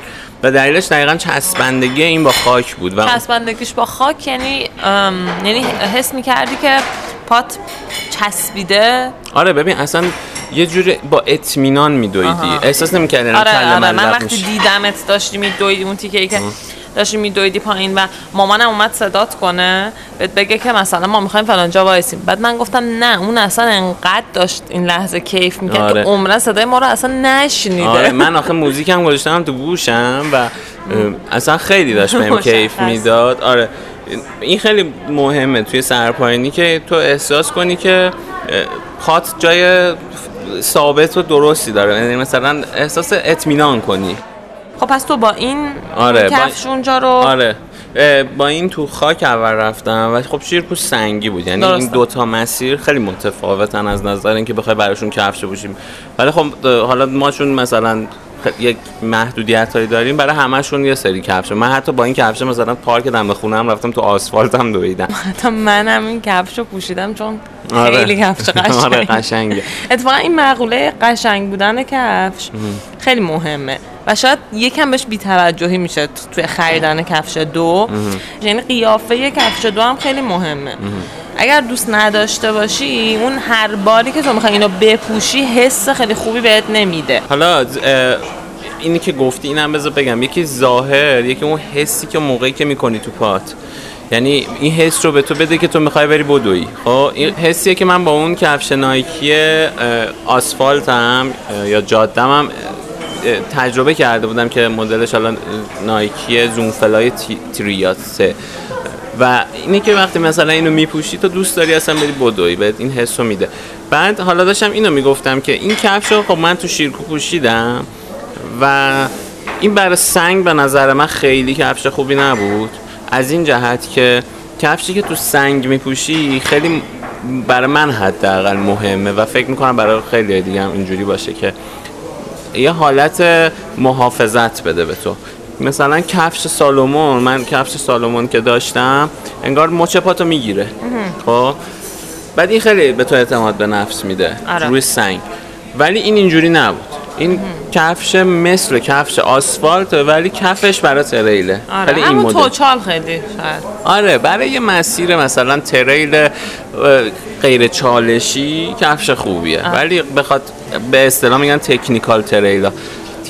و دلیلش دقیقا چسبندگی این با خاک بود و چسبندگیش با خاک یعنی یعنی حس می‌کردی که پات چسبیده. آره ببین اصلا یه جوری با اطمینان میدویدی. احساس نمی‌کردی آره آره من وقتی دیدمت داشتی میدویدی اون تیکه ای که داشتی میدویدی پایین و مامانم اومد صدات کنه بهت بگه که مثلا ما می‌خوایم فلان جا وایسیم. بعد من گفتم نه اون اصلا انقدر داشت این لحظه کیف می‌کرد آره. که عمرن صدای ما رو اصلا نشنیده. آره من آخه موزیکم گذاشتم تو گوشم و اصلا خیلی داشت بهم کیف می‌داد. آره این خیلی مهمه توی سرپاینی که تو احساس کنی که پات جای ثابت و درستی داره. یعنی مثلا احساس اطمینان کنی. خب پس تو با این آره کفش با... اونجا رو آره. با این تو خاک اول رفتم و خب شیرپوش سنگی بود. یعنی این دوتا مسیر خیلی متفاوتن از نظر اینکه بخوای براشون کفش بوشیم ولی خب حالا ما چون مثلا یک محدودیت هایی داریم. برای همشون یه سری کفش. من حتی با این کفش مثلا پارک دم خونم رفتم تو آسفالت هم دویدم. حتی منم این کفش رو پوشیدم چون آره. خیلی کفش قشنگ آره قشنگه. اتفاقا این مقوله قشنگ بودن کفش خیلی مهمه. و شاید یکم بهش بیتوجهی میشه توی خریدن کفش دو. یعنی قیافه کفش دو هم خیلی مهمه. اگر دوست نداشته باشی اون هر باری که تو می‌خوای اینو بپوشی حس خیلی خوبی بهت نمیده. حالا اینی که گفتی اینم بذار بگم. یکی ظاهر یکی اون حسی که موقعی که می‌کنی تو پات. یعنی این حس رو به تو بده که تو می‌خوای بری بدوی خب این حسیه که من با اون کفش نایکی آسفالتم یا جادم هم تجربه کرده بودم که مدلش الان نایکی زومفلای تریات و اینه که وقتی مثلا اینو میپوشی تو دوست داری اصلا بری بدوی بهت این حسو میده. بعد حالا داشتم اینو می‌گفتم که این کفش خب من تو شیرکو پوشیدم و این برای سنگ به نظر من خیلی کفش خوبی نبود. از این جهت که کفشی که تو سنگ میپوشی خیلی برای من حداقل مهمه و فکر می‌کنم برای خیلی دیگه هم اینجوری باشه که یه حالت محافظت بده به تو. مثلا کفش سالومون من کفش سالومون که داشتم انگار مچ پاتو می‌گیره. خب؟ بعد این خیلی به تو اعتماد به نفس میده. آره. روی سنگ. ولی این اینجوری نبود. این کفش مثل کفش آسفالت ولی کفش برای تریله. آره. خیلی این مدل. توچال خیلی شاید. آره برای یه مسیر مثلا تریل غیر چالشی کفش خوبیه. آره. ولی بخواد به اصطلاح میگن تکنیکال تریلا.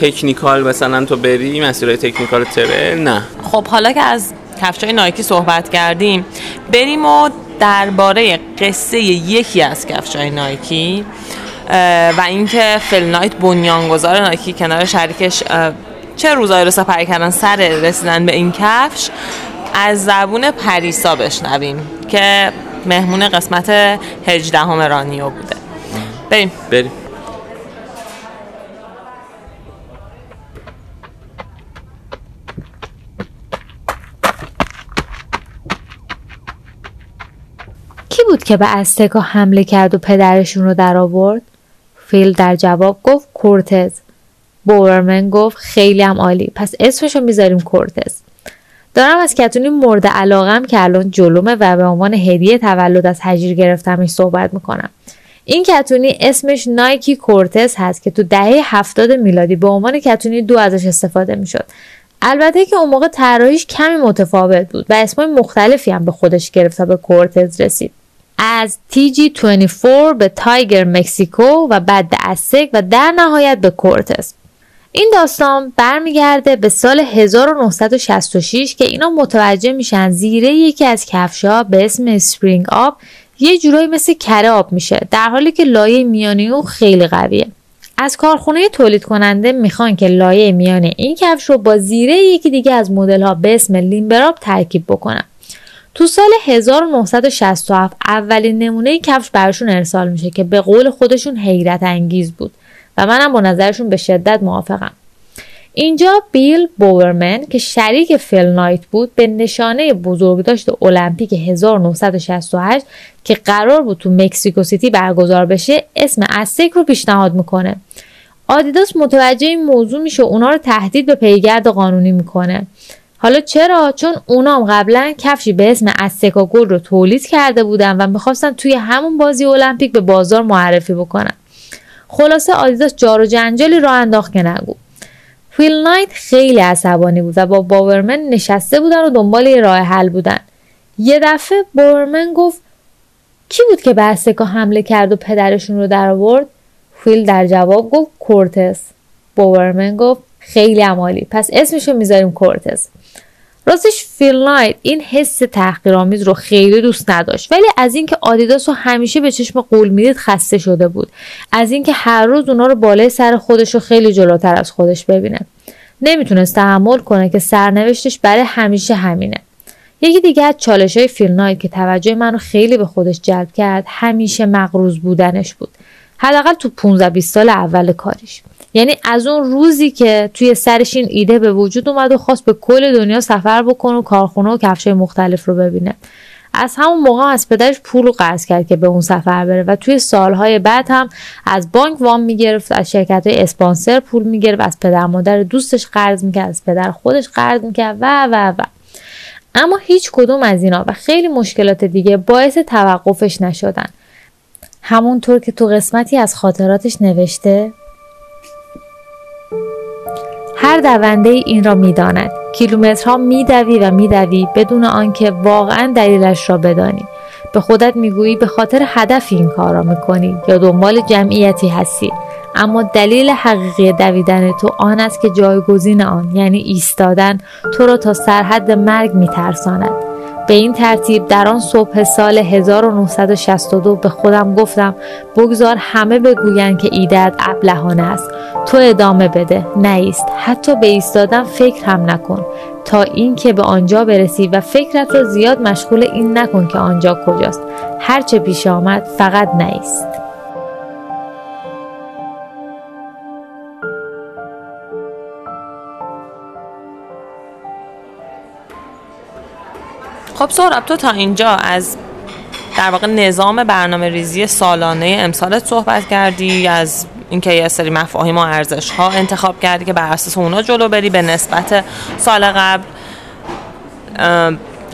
تکنیکال مثلا تو بری مسیرهای تکنیکال تریل؟ نه. خب حالا که از کفش های نایکی صحبت کردیم بریم و درباره قصه یکی از کفش های نایکی. و اینکه فل نایت بنیانگذار نایکی کنار شریکش چه روزایی رو سپری کردن سر رسیدن به این کفش از زبون پریسا بشنویم که مهمون قسمت 18 همه رانیو بوده. بریم. بریم. کی بود که به استکا حمله کرد و پدرشون رو در آورد؟ فیل در جواب گفت کورتز. بورمن گفت خیلی هم عالی. پس اسمشو می‌ذاریم کورتز. دارم از کتونی مورد علاقم که الان جلومه و به عنوان هدیه تولد از هجیر گرفتمش صحبت می‌کنم. این کتونی اسمش نایکی کورتز هست که تو دهه هفتاد میلادی به عنوان کتونی دو ازش استفاده می‌شد. البته که اون موقع طراحیش کمی متفاوت بود و اسمای مختلفی هم به خودش گرفت تا به کورتز رسید. از TG24 به تایگر مکسیکو و بعد به اسک و در نهایت به کورتس این داستان برمیگرده به سال 1966 که اینا متوجه میشن زیره یکی از کفشا به اسم سپرینگ آب یه جورایی مثل کره آب میشه در حالی که لایه میانی او خیلی قویه. از کارخونه تولید کننده می‌خوان که لایه میانه این کفش رو با زیره یکی دیگه از مدل ها به اسم لیمبراب ترکیب بکنن. تو سال 1967 اولین نمونه کفش براشون ارسال میشه که به قول خودشون حیرت انگیز بود و منم با نظرشون به شدت موافقم. اینجا بیل بوورمن که شریک فیل نایت بود به نشانه بزرگداشت المپیک 1968 که قرار بود تو مکسیکو سیتی برگزار بشه اسم اسک رو پیشنهاد می‌کنه. آدیداس متوجه این موضوع میشه و اونا رو تهدید به پیگرد قانونی می‌کنه حالا چرا؟ چون اونام قبلا کفشی به اسم استکا گل رو تولید کرده بودن و می‌خواستن توی همون بازی المپیک به بازار معرفی بکنن. خلاصه آدیداس جار و جنجالی را انداخت که نگو. فیل نایت خیلی عصبانی بود و با باورمن نشسته بودن و دنبال یه راه حل بودن. یه دفعه باورمن گفت کی بود که به استکا حمله کرد و پدرشون رو در آورد؟ فیل در جواب گفت کورتس. باورمن گفت خیلی عمالی. پس اسمشو می‌ذاریم کورتس. راستش فیل نایت این حس تحقیرآمیز رو خیلی دوست نداشت. ولی از اینکه آدیداس رو همیشه به چشم قول می‌دید خسته شده بود. از اینکه هر روز اونا رو بالای سر خودش رو خیلی جلوتر از خودش ببینه. نمی‌تونست تحمل کنه که سرنوشتش برای همیشه همینه. یکی دیگه از چالش های فیل نایت که توجه منو خیلی به خودش جلب کرد همیشه مغروز بودنش بود. حداقل تو 15 20 سال اول کاریش. یعنی از اون روزی که توی سرش این ایده به وجود اومد و خواست به کل دنیا سفر بکنه و کارخونه و کفشای مختلف رو ببینه. از همون موقع از پدرش پول رو قرض کرد که به اون سفر بره و توی سالهای بعد هم از بانک وام می‌گرفت از شرکت های اسپانسر پول می‌گرفت از پدر مادر دوستش قرض می‌کرد از پدر خودش قرض می‌کرد و و و. اما هیچ کدوم از اینا و خیلی مشکلات دیگه باعث توقفش نشدن. همونطور که تو قسمتی از خاطراتش نوشته هر دونده این را می‌داند. کیلومترها میدوی و میدوی بدون آنکه واقعا دلیلش را بدانی. به خودت می‌گویی به خاطر هدفی این کار را می‌کنی یا دنبال جمعیتی هستی. اما دلیل حقیقی دویدن تو آن است که جایگزین آن یعنی ایستادن تو را تا سرحد مرگ میترساند. به این ترتیب در آن صبح سال 1962 به خودم گفتم بگذار همه بگویند که ایدت ابلهانه است. تو ادامه بده نیست. حتی به ایستادن فکر هم نکن. تا اینکه به آنجا برسی و فکرت را زیاد مشغول این نکن که آنجا کجاست. هرچه پیش آمد فقط نیست. خب سهراب تو تا اینجا از در واقع نظام برنامه ریزی سالانه امسالت صحبت کردی از اینکه یه سری مفاهیم و ارزش ها انتخاب کردی که بر اساس اونا جلو بری به نسبت سال قبل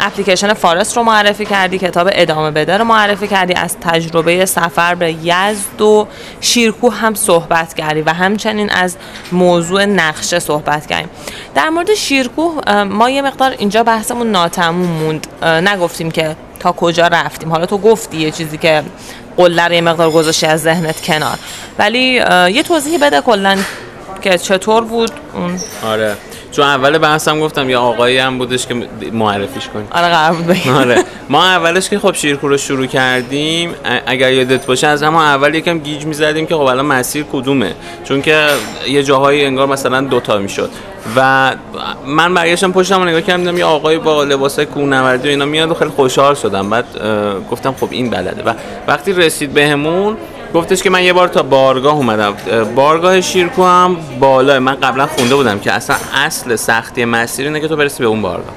اپلیکیشن فارست رو معرفی کردی کتاب ادامه بده رو معرفی کردی از تجربه سفر به یزد و شیرکوه هم صحبت کردی و همچنین از موضوع نقشه صحبت کردیم. در مورد شیرکوه ما یه مقدار اینجا بحثمون ناتموم موند. نگفتیم که تا کجا رفتیم. حالا تو گفتی یه چیزی که قله یه مقدار گذاشتی از ذهنت کنار. ولی یه توضیحی بده کلا که چطور بود اون؟ آره. چون اول بحثم گفتم یه آقایی هم بودش که معرفیش کنیم. آره قرار آره. ما اولش که خب شیرکو رو شروع کردیم اگر یادت باشه از همون اول یکم گیج می‌زدیم که خب الان مسیر کدومه. چون که یه جاهایی انگار مثلا دوتا می‌شد. و من برگشتم پشتم و نگاه کردم یه آقای با لباس کوهنوردی و اینا میاد و خیلی خوشحال شدم. بعد گفتم خب این بلده. و وقتی رسید بهمون گفتش که من یه بار تا بارگاه اومدم. بارگاه شیرکو هم بالا من قبلا خونده بودم که اصلا اصل سختی مسیر اینه که تو برسی به اون بارگاه.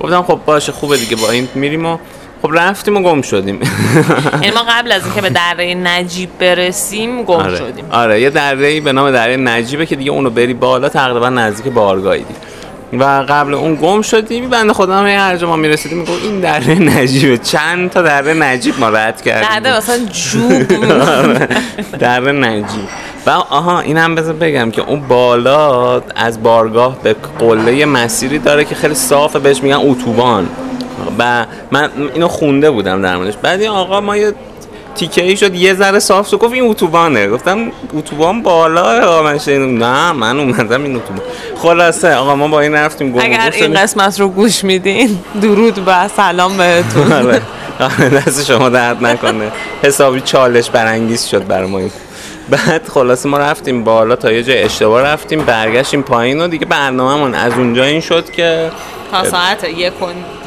گفتم خب باشه خوبه دیگه با این میریم و خب رفتیم و گم شدیم. یعنی ما قبل از اینکه به دره نجیب برسیم گم آره. شدیم. آره یه دره به نام دره نجیبه که دیگه اونو بری بالا تقریبا نزدیک بارگاهی. دی و قبل اون گم شدیم. بنده خدا هم هر جا ما می‌رسیدیم میگو این دره نجیبه. چند تا دره نجیب ما رد کردیم. دره مثلا جوب دره نجیب. و آها این هم بذار بگم که اون بالا از بارگاه به قله مسیری داره که خیلی صافه بهش میگن اتوبان. و من اینو خونده بودم در موردش. بعد این آقا ما یه تیکه ای شد یه ذره صاف شد. گفت این اتوبانه. گفتم اتوبان بالا من نه من اومدم این اتوبان. خلاصه آقا ما با این رفتیم گم اگر این قسمت رو گوش میدین درود و سلام بهتون. آره دست شما درد نکنه. حسابی چالش برانگیز شد برای ما این بعد خلاصه ما رفتیم بالا تا یه جای اشتباه رفتیم برگشتیم پایین و دیگه برنامه‌مون از اونجا این شد که تا ساعت یک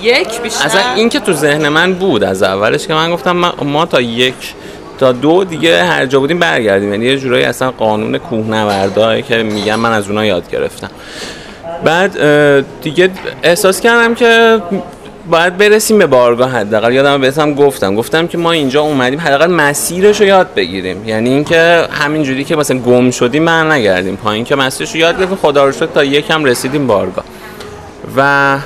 یک بیشتر. اصلا این که تو ذهن من بود از اولش که من گفتم ما تا یک تا دو دیگه هر جا بودیم برگردیم. یعنی یه جورایی اصلا قانون کوهنوردایی که میگم من از اونها یاد گرفتم. بعد دیگه احساس کردم که باید برسیم به بارگاه حداقل. یادم بهتم گفتم. گفتم که ما اینجا اومدیم حداقل مسیرش رو یاد بگیریم. یعنی اینکه همینجوری که مثلا گم شدیم من نگردیم. پایین که مسیرش رو یاد گرفتیم. خدا رو شد تا یکم رسیدیم بارگاه. و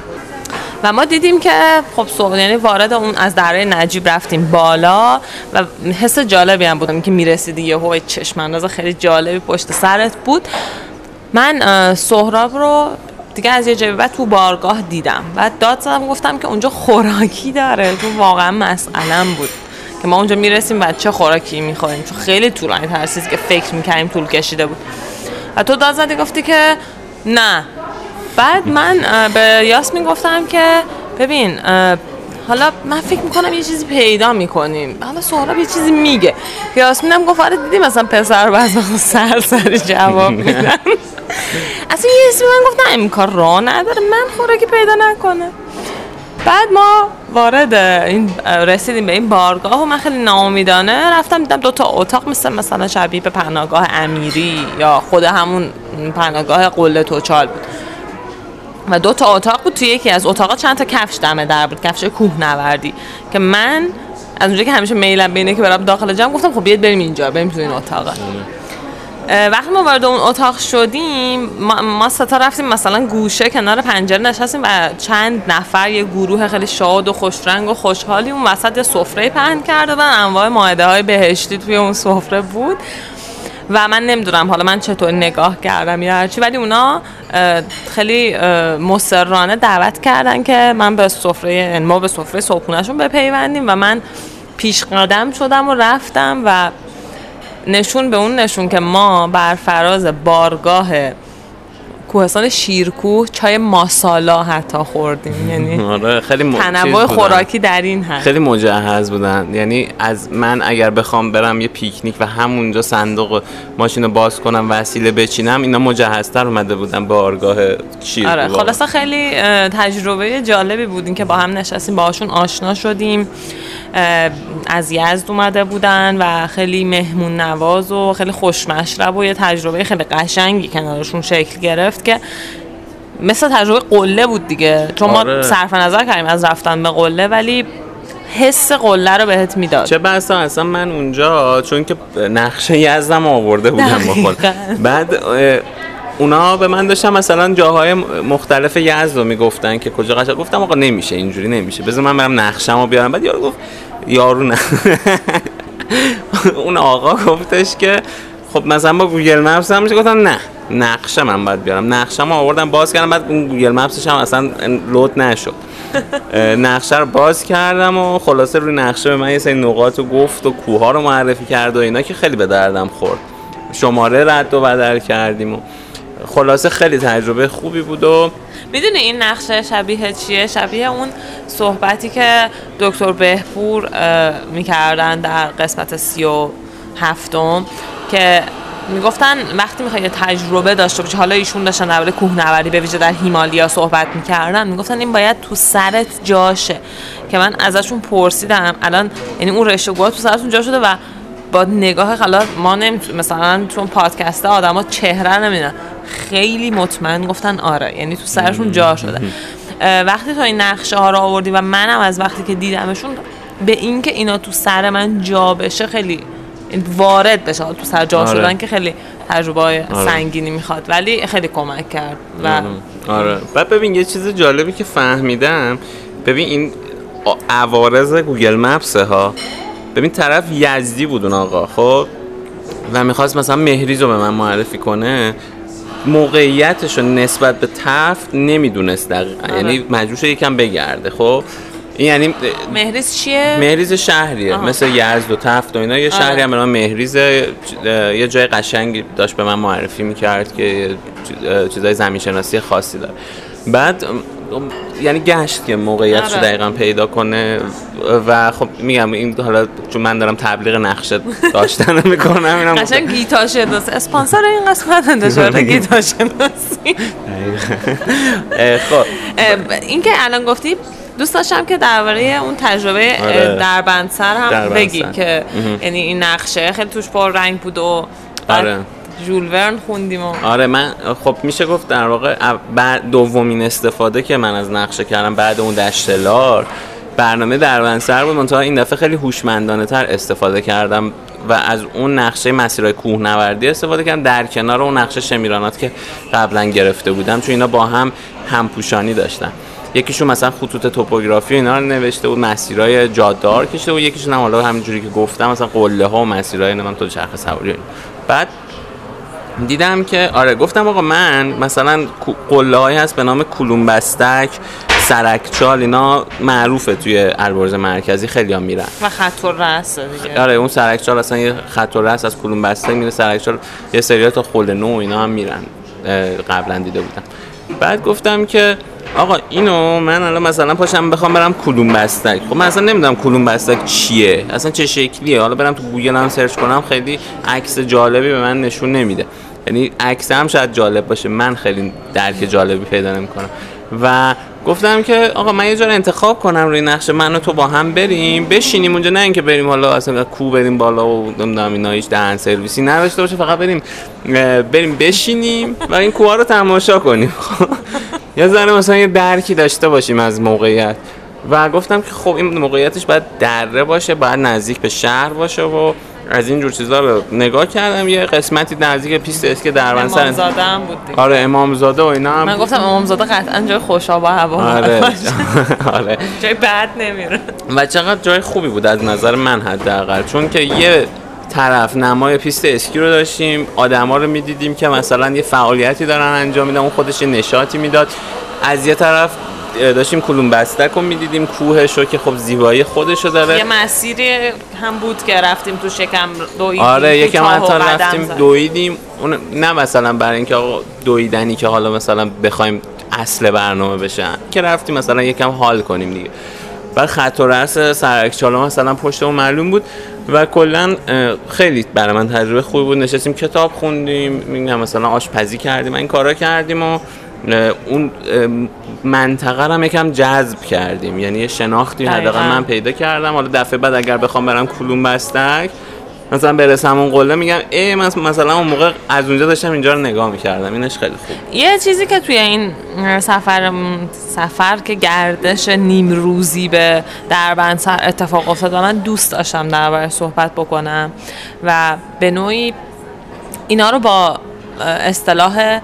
و ما دیدیم که خب سو یعنی وارد اون از دره نجیب رفتیم بالا و حس جالبی هم بود که می‌رسیدی یه چشم انداز خیلی جالبی پشت سرت بود. من سهراب رو دیگه از یه بعد تو بارگاه دیدم. بعد داد زدم گفتم که اونجا خوراکی داره. تو واقعا مسئله بود که ما اونجا می‌رسیم بعد چه خوراکی می‌خوریم؟ چون خیلی طولانی ترسیز که فکر می‌کردیم طول کشیده بود. و تو داد زدی گفتی که نه. بعد من به یاسمین گفتم که ببین حالا من فکر می‌کنم یه چیزی پیدا می‌کنیم. حالا سهراب یه چیزی میگه. یاسمینم گفت آره دیدی مثلا پسر بعض سر سر جواب میدن. اصلا یه اسمی من گفتم این کار راه نداره. من خوراکی پیدا نکنه بعد ما وارد این رسیدیم به این بارگاه و من خیلی ناامیدانه رفتم دیدم دو تا اتاق مثل مثلا شبیه به پناهگاه امیری یا خود همون پناهگاه قله توچال بود. و دو تا اتاق بود توی یکی از اتاقا چند تا کفش دمه در بود کفش کوه نوردی که من از اونجایی که همیشه میلم بینه که برم داخل جمع گفتم خب بیاد بریم اینجا بریم تو این اتاق وقتی ما وارد اون اتاق شدیم ما, ما ستا رفتیم مثلا گوشه کنار پنجره نشستیم و چند نفر یه گروه خیلی شاد و خوشرنگ و خوشحالی اون وسط یه سفره پهن کرده بودن انواع ماهده های بهشتی توی اون سفره بود. و من نمی‌دونم حالا من چطور نگاه کردم یا هرچی ولی اونا خیلی مسررانه دعوت کردن که من به سفره یعنی ما به سفره صبحونهشون بپیوندیم و من پیش قدم شدم و رفتم و نشون به اون نشون که ما بر فراز بارگاه کوهستان شیرکوه چای ماسالا حتی خوردیم. یعنی آره خیلی م... تنوع خوراکی در این هست خیلی مجهز بودن. یعنی از من اگر بخوام برم یه پیکنیک و همونجا صندوق ماشین رو باز کنم وسیله بچینم اینا مجهزتر اومده بودن بارگاه شیرکوه. آره خلاصا خیلی تجربه جالبی بود که با هم نشستیم باهاشون آشنا شدیم از یزد اومده بودن و خیلی مهمون نواز و خیلی خوشمشرب و یه تجربه خیلی قشنگی کنارشون شکل گرفت. که مثل تجربه قله بود دیگه. چون آره. ما صرف نظر کردیم از رفتن به قله ولی حس قله رو بهت می‌داد. چه بسا اصلا من اونجا چون که نقشه یزدم آورده بودم با بعد اونا به من داشتن مثلا جاهای مختلف یزد رو می‌گفتن که کجا قشنگ. گفتم آقا نمیشه اینجوری نمیشه. بذار من برم نقشه‌مو بیارم. بعد یارو گفت یارو نه. اون آقا گفتش که خب مثلا با Google Maps هم میشه. گفتم نه. نقشه من باید بیارم. نقشه ما آوردم باز کردم بعد اون Google Maps ش هم اصلا load نشد. نقشه رو باز کردم و خلاصه روی نقشه به من یه سری نقاط رو گفت و کوه رو معرفی کرد و اینا که خیلی به دردم خورد. شماره رد و بدل کردیم و خلاصه خیلی تجربه خوبی بود و می‌دونی این نقشه شبیه چیه؟ شبیه اون صحبتی که دکتر بهپور می‌کردن در قسمت سی و هفتم که می‌گفتن وقتی می‌خوای تجربه داشته باشی حالا ایشون داشتن درباره کوهنوردی به ویژه در هیمالیا صحبت می‌کردن می‌گفتن این باید تو سرت جاشه. که من ازشون پرسیدم. الان یعنی اون رشته تو سرتون جا شده و با نگاه حالا ما نمی‌تونیم مثلا چون پادکسته آدما چهره نمیدن خیلی مطمئن گفتن آره یعنی تو سرشون جا شده. وقتی تو این نقشه ها رو آوردی و منم از وقتی که دیدمشون به اینکه اینا تو سر من جا بشه خیلی وارد بشه. تو سر آره. شدن که خیلی تجربه آره. سنگینی می‌خواد. ولی خیلی کمک کرد و آره. بعد ببین یه چیز جالبی که فهمیدم. ببین این عوارض گوگل مپس ها. ببین طرف یزدی بود اون آقا خب؟ و می‌خواست مثلا مهریز رو به من معرفی کنه. موقعیتش رو نسبت به تفت نمی‌دونست دقیقا. آره. یعنی مجبور یکم بگرده خب؟ یعنی مهریز چیه؟ مهریز شهریه. آه. مثل یزد و تفت و اینا یه شهری آره. هم مهریز. یه جای قشنگی داشت به من معرفی می‌کرد که چیزای زمین شناسی خاصی داره. بعد یعنی گشت که موقعیت رو آره. دقیقا پیدا کنه. و خب میگم این حالا چون من دارم تبلیغ نقشه داشتن می‌کنم اینم قشنگ گیتا شناسی. اسپانسر این قسمت انتشار گیتا شناسی. خب. این که الان گفتی دوست داشتم که درباره اون تجربه آره. دربندسر هم بگی که یعنی این نقشه خیلی توش پر رنگ بود و آره. جول ورن خوندیم و... آره من خب میشه گفت در واقع بعد دومین استفاده که من از نقشه کردم بعد اون دشتلار برنامه دربندسر بود. منتها این دفعه خیلی هوشمندانه تر استفاده کردم و از اون نقشه مسیرهای کوهنوردی استفاده کردم. در کنار اون نقشه شمیرانات که قبلا گرفته بودم چون اینا با هم همپوشانی داشتن. یکیشون مثلا خطوط توپوگرافی اینا رو نوشته بود مسیرهای جادار کشته و یکیشون هم حالا همینجوری که گفتم مثلا قله ها و مسیرهای من تو چرخ سواری بعد دیدم که آره گفتم آقا من مثلا قله هایی هست به نام کلون بستک سرکچال اینا معروفه توی البرز مرکزی خیلی هم میرن. و خط الرأسه دیگه. آره اون سرکچال اصلا یه خط الرأس از کلون بستک میره سرکچال یه سری تا خلنو اینا هم میرن قبلا دیده بودم. بعد گفتم که آقا اینو من الان مثلا پاشم بخوام برم کلون بستک. خب من اصلا نمی‌دونم کلون بستک چیه. اصلا چه شکلیه. حالا برم تو گوگل هم search کنم خیلی عکس جالبی به من نشون نمیده. یعنی عکس هم شاید جالب باشه. من خیلی درک جالبی پیدا نمی‌کنم. و گفتم که آقا من یه جور انتخاب کنم روی نقشه. من تو با هم بریم بشینیم اونجا. نه اینکه بریم حالا اصلا کو بریم بالا و نمی‌دونم اینا هیچ دهن سرویسی نداشته باشه. فقط بریم بریم بشینیم و این کوها رو تماشا کنیم. یه ذره مثلا یه درکی داشته باشیم از موقعیت. و گفتم که خب این موقعیتش باید دره باشه باید نزدیک به شهر باشه و از این جور چیزا رو نگاه کردم. یه قسمتی نزدیک پیست دربندسر امامزاده هم بود دیگه. آره امامزاده و اینا هم من گفتم امامزاده قطعا جای خوش آب و هوا آره. آره. جای بد نمیره. و چقدر جای خوبی بود از نظر من حداقل. چون که یه طرف نمای پیست اسکی رو داشتیم. آدما رو می‌دیدیم که مثلا یه فعالیتی دارن انجام میدن اون خودش یه نشاطی می‌داد. از یه طرف داشتیم کلون بستک رو می‌دیدیم کوهش رو که خب زیبایی خودش رو داره. یه مسیری هم بود که رفتیم تو شکم دویدیم آره یکم حتی رفتیم دویدیم. اون نه مثلا برای اینکه آقا دویدنی که حالا مثلا بخوایم اصل برنامه بشن. که رفتیم مثلا یکم حال کنیم دیگه. بعد خط و رس سرکچالا مثلا پشت اون معلوم بود. و کلا خیلی برای من تجربه خوبی بود. نشستیم کتاب خوندیم مثلا آشپزی کردیم این کارا کردیم و اون منطقه رو یکم جذب کردیم. یعنی یه شناختی حداقل من پیدا کردم. حالا دفعه بعد اگر بخوام برم کلوم بستک مثلا برسم اون قله میگم ای من مثلا اون موقع از اونجا داشتم اینجا رو نگاه می‌کردم اینش خیلی خوب یه چیزی که توی این سفر سفر که گردش نیم روزی به دربند سر اتفاق افتاد و من دوست داشتم درباره صحبت بکنم و به نوعی اینا رو با اصطلاح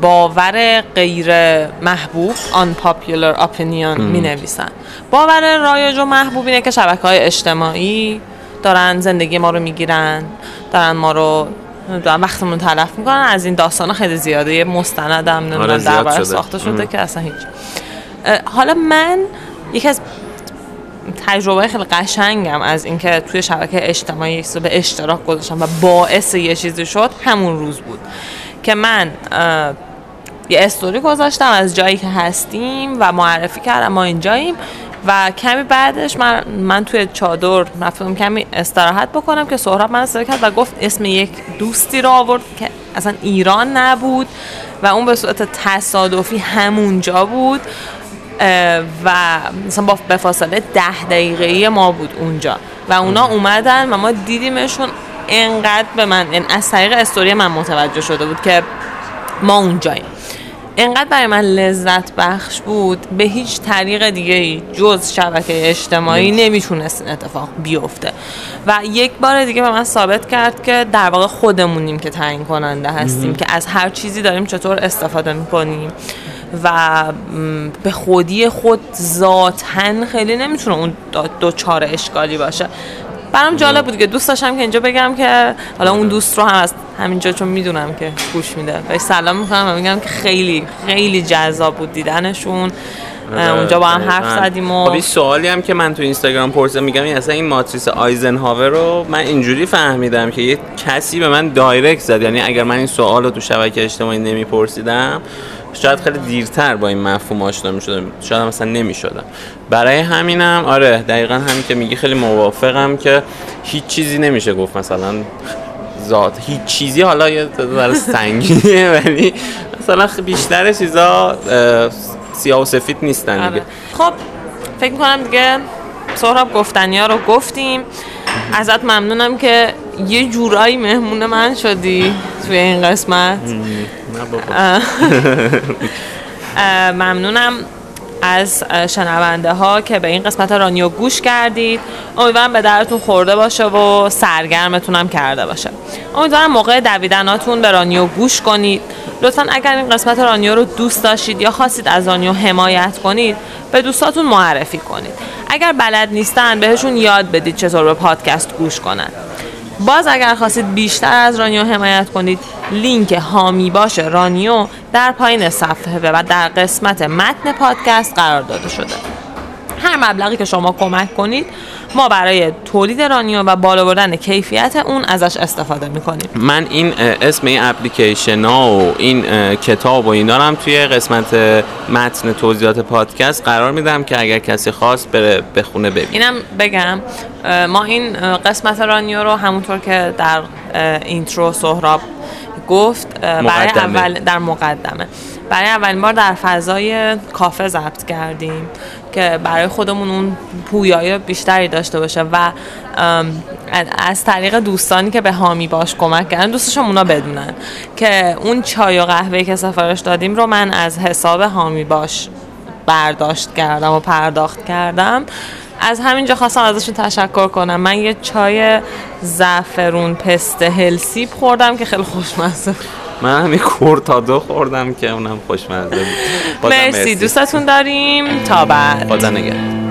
باور غیر محبوب unpopular opinion می نویسن باور رایج و محبوب اینه که شبکه های اجتماعی دارن زندگی ما رو می‌گیرن دارن ما رو دارن وقتمون تلف می‌کنن. از این داستان خیلی زیاده. یه مستندم آره در ساخته شده که اصلا هیچ. حالا من یکی از تجربه خیلی قشنگم از اینکه توی شبکه اجتماعی به اشتراک گذاشتم و باعث یه چیزی شد همون روز بود که من یه استوری گذاشتم از جایی که هستیم و معرفی کردم ما اینجاییم. و کمی بعدش من, من توی چادر رفتم. کمی استراحت بکنم که سهراب من استراحت کرد و گفت اسم یک دوستی رو آورد که اصلا ایران نبود و اون به صورت تصادفی همونجا بود و مثلا با به فاصله ده دقیقه ما بود اونجا. و اونا اومدن و ما دیدیمشون انقدر به من یعنی از طریق استوری من متوجه شده بود که ما اونجاییم. انقدر برای من لذت بخش بود. به هیچ طریق دیگه جز شبکه اجتماعی نمی‌تونست این اتفاق بیفته. و یک بار دیگه به من ثابت کرد که در واقع خودمونیم که تعیین کننده هستیم که از هر چیزی داریم چطور استفاده می‌کنیم. و به خودی خود ذاتن خیلی نمی‌تونه اون دو چهار اشکالی باشه. برام جالب بود که دوست داشتم که اینجا بگم که حالا اون دوست رو هم از همینجا چون می‌دونم که گوش میده. بهش سلام می‌کنم و میگم که خیلی خیلی جذاب بود دیدنشون. آره، اونجا با هم حرف زدیم و خب سوالی هم که من تو اینستاگرام پرسیدم میگم این اصلا این ماتریس آیزنهاور رو من اینجوری فهمیدم که یه کسی به من دایرکت زد. یعنی اگر من این سوال رو تو شبکه اجتماعی نمیپرسیدم شاید خیلی دیرتر با این مفهوم آشنا می شدم شاید مثلا نمی شدم برای همینم آره دقیقا همین که میگی خیلی موافقم که هیچ چیزی نمیشه گفت. مثلا ذات هیچ چیزی. حالا یه ذره سنگینه ولی مثلا بیشتر چیزا سیاه و سفید نیستن دیگه. آره. خب فکر می‌کنم دیگه سهراب گفتنی ها رو گفتیم. ازت ممنونم که یه جورایی مهمون من شدی توی این قسمت. ممنونم از شنونده ها که به این قسمت رانیو گوش کردید. امیدوارم به درتون خورده باشه و سرگرمتونم کرده باشه. امیدوارم موقع دویدناتون به رانیو گوش کنید. لطفا اگر این قسمت رانیو رو دوست داشتید یا خواستید از رانیو حمایت کنید به دوستاتون معرفی کنید. اگر بلد نیستن بهشون یاد بدید چطور به پادکست گوش کنن. باز اگر خواستید بیشتر از رانیو حمایت کنید لینک هامی باشه رانیو در پایین صفحه و در قسمت متن پادکست قرار داده شده. هر مبلغی که شما کمک کنید ما برای تولید رانیو و بالا بردن کیفیت اون ازش استفاده می‌کنیم. من این اسم این اپلیکیشن ها و این کتاب و اینا هم توی قسمت متن توضیحات پادکست قرار میدم که اگر کسی خواست بره بخونه ببین اینم بگم ما این قسمت رانیو رو همونطور که در اینترو سهراب گفت برای اول در مقدمه. برای اولین بار در فضای کافه ضبط کردیم. که برای خودمون اون پویایی بیشتری داشته باشه و از طریق دوستانی که به حامی باش کمک کردن دوستشون اونا بدونن که اون چای و قهوه که سفارش دادیم رو من از حساب حامی باش برداشت کردم و پرداخت کردم. از همینجا خواستم ازشون تشکر کنم. من یه چای زعفرون پست هلسیب خوردم که خیلی خوشمزه من همین کورتادو خوردم که اونم خوشمزه بود. مرسی دوستتون داریم. تا بعد. خدا نگهدار.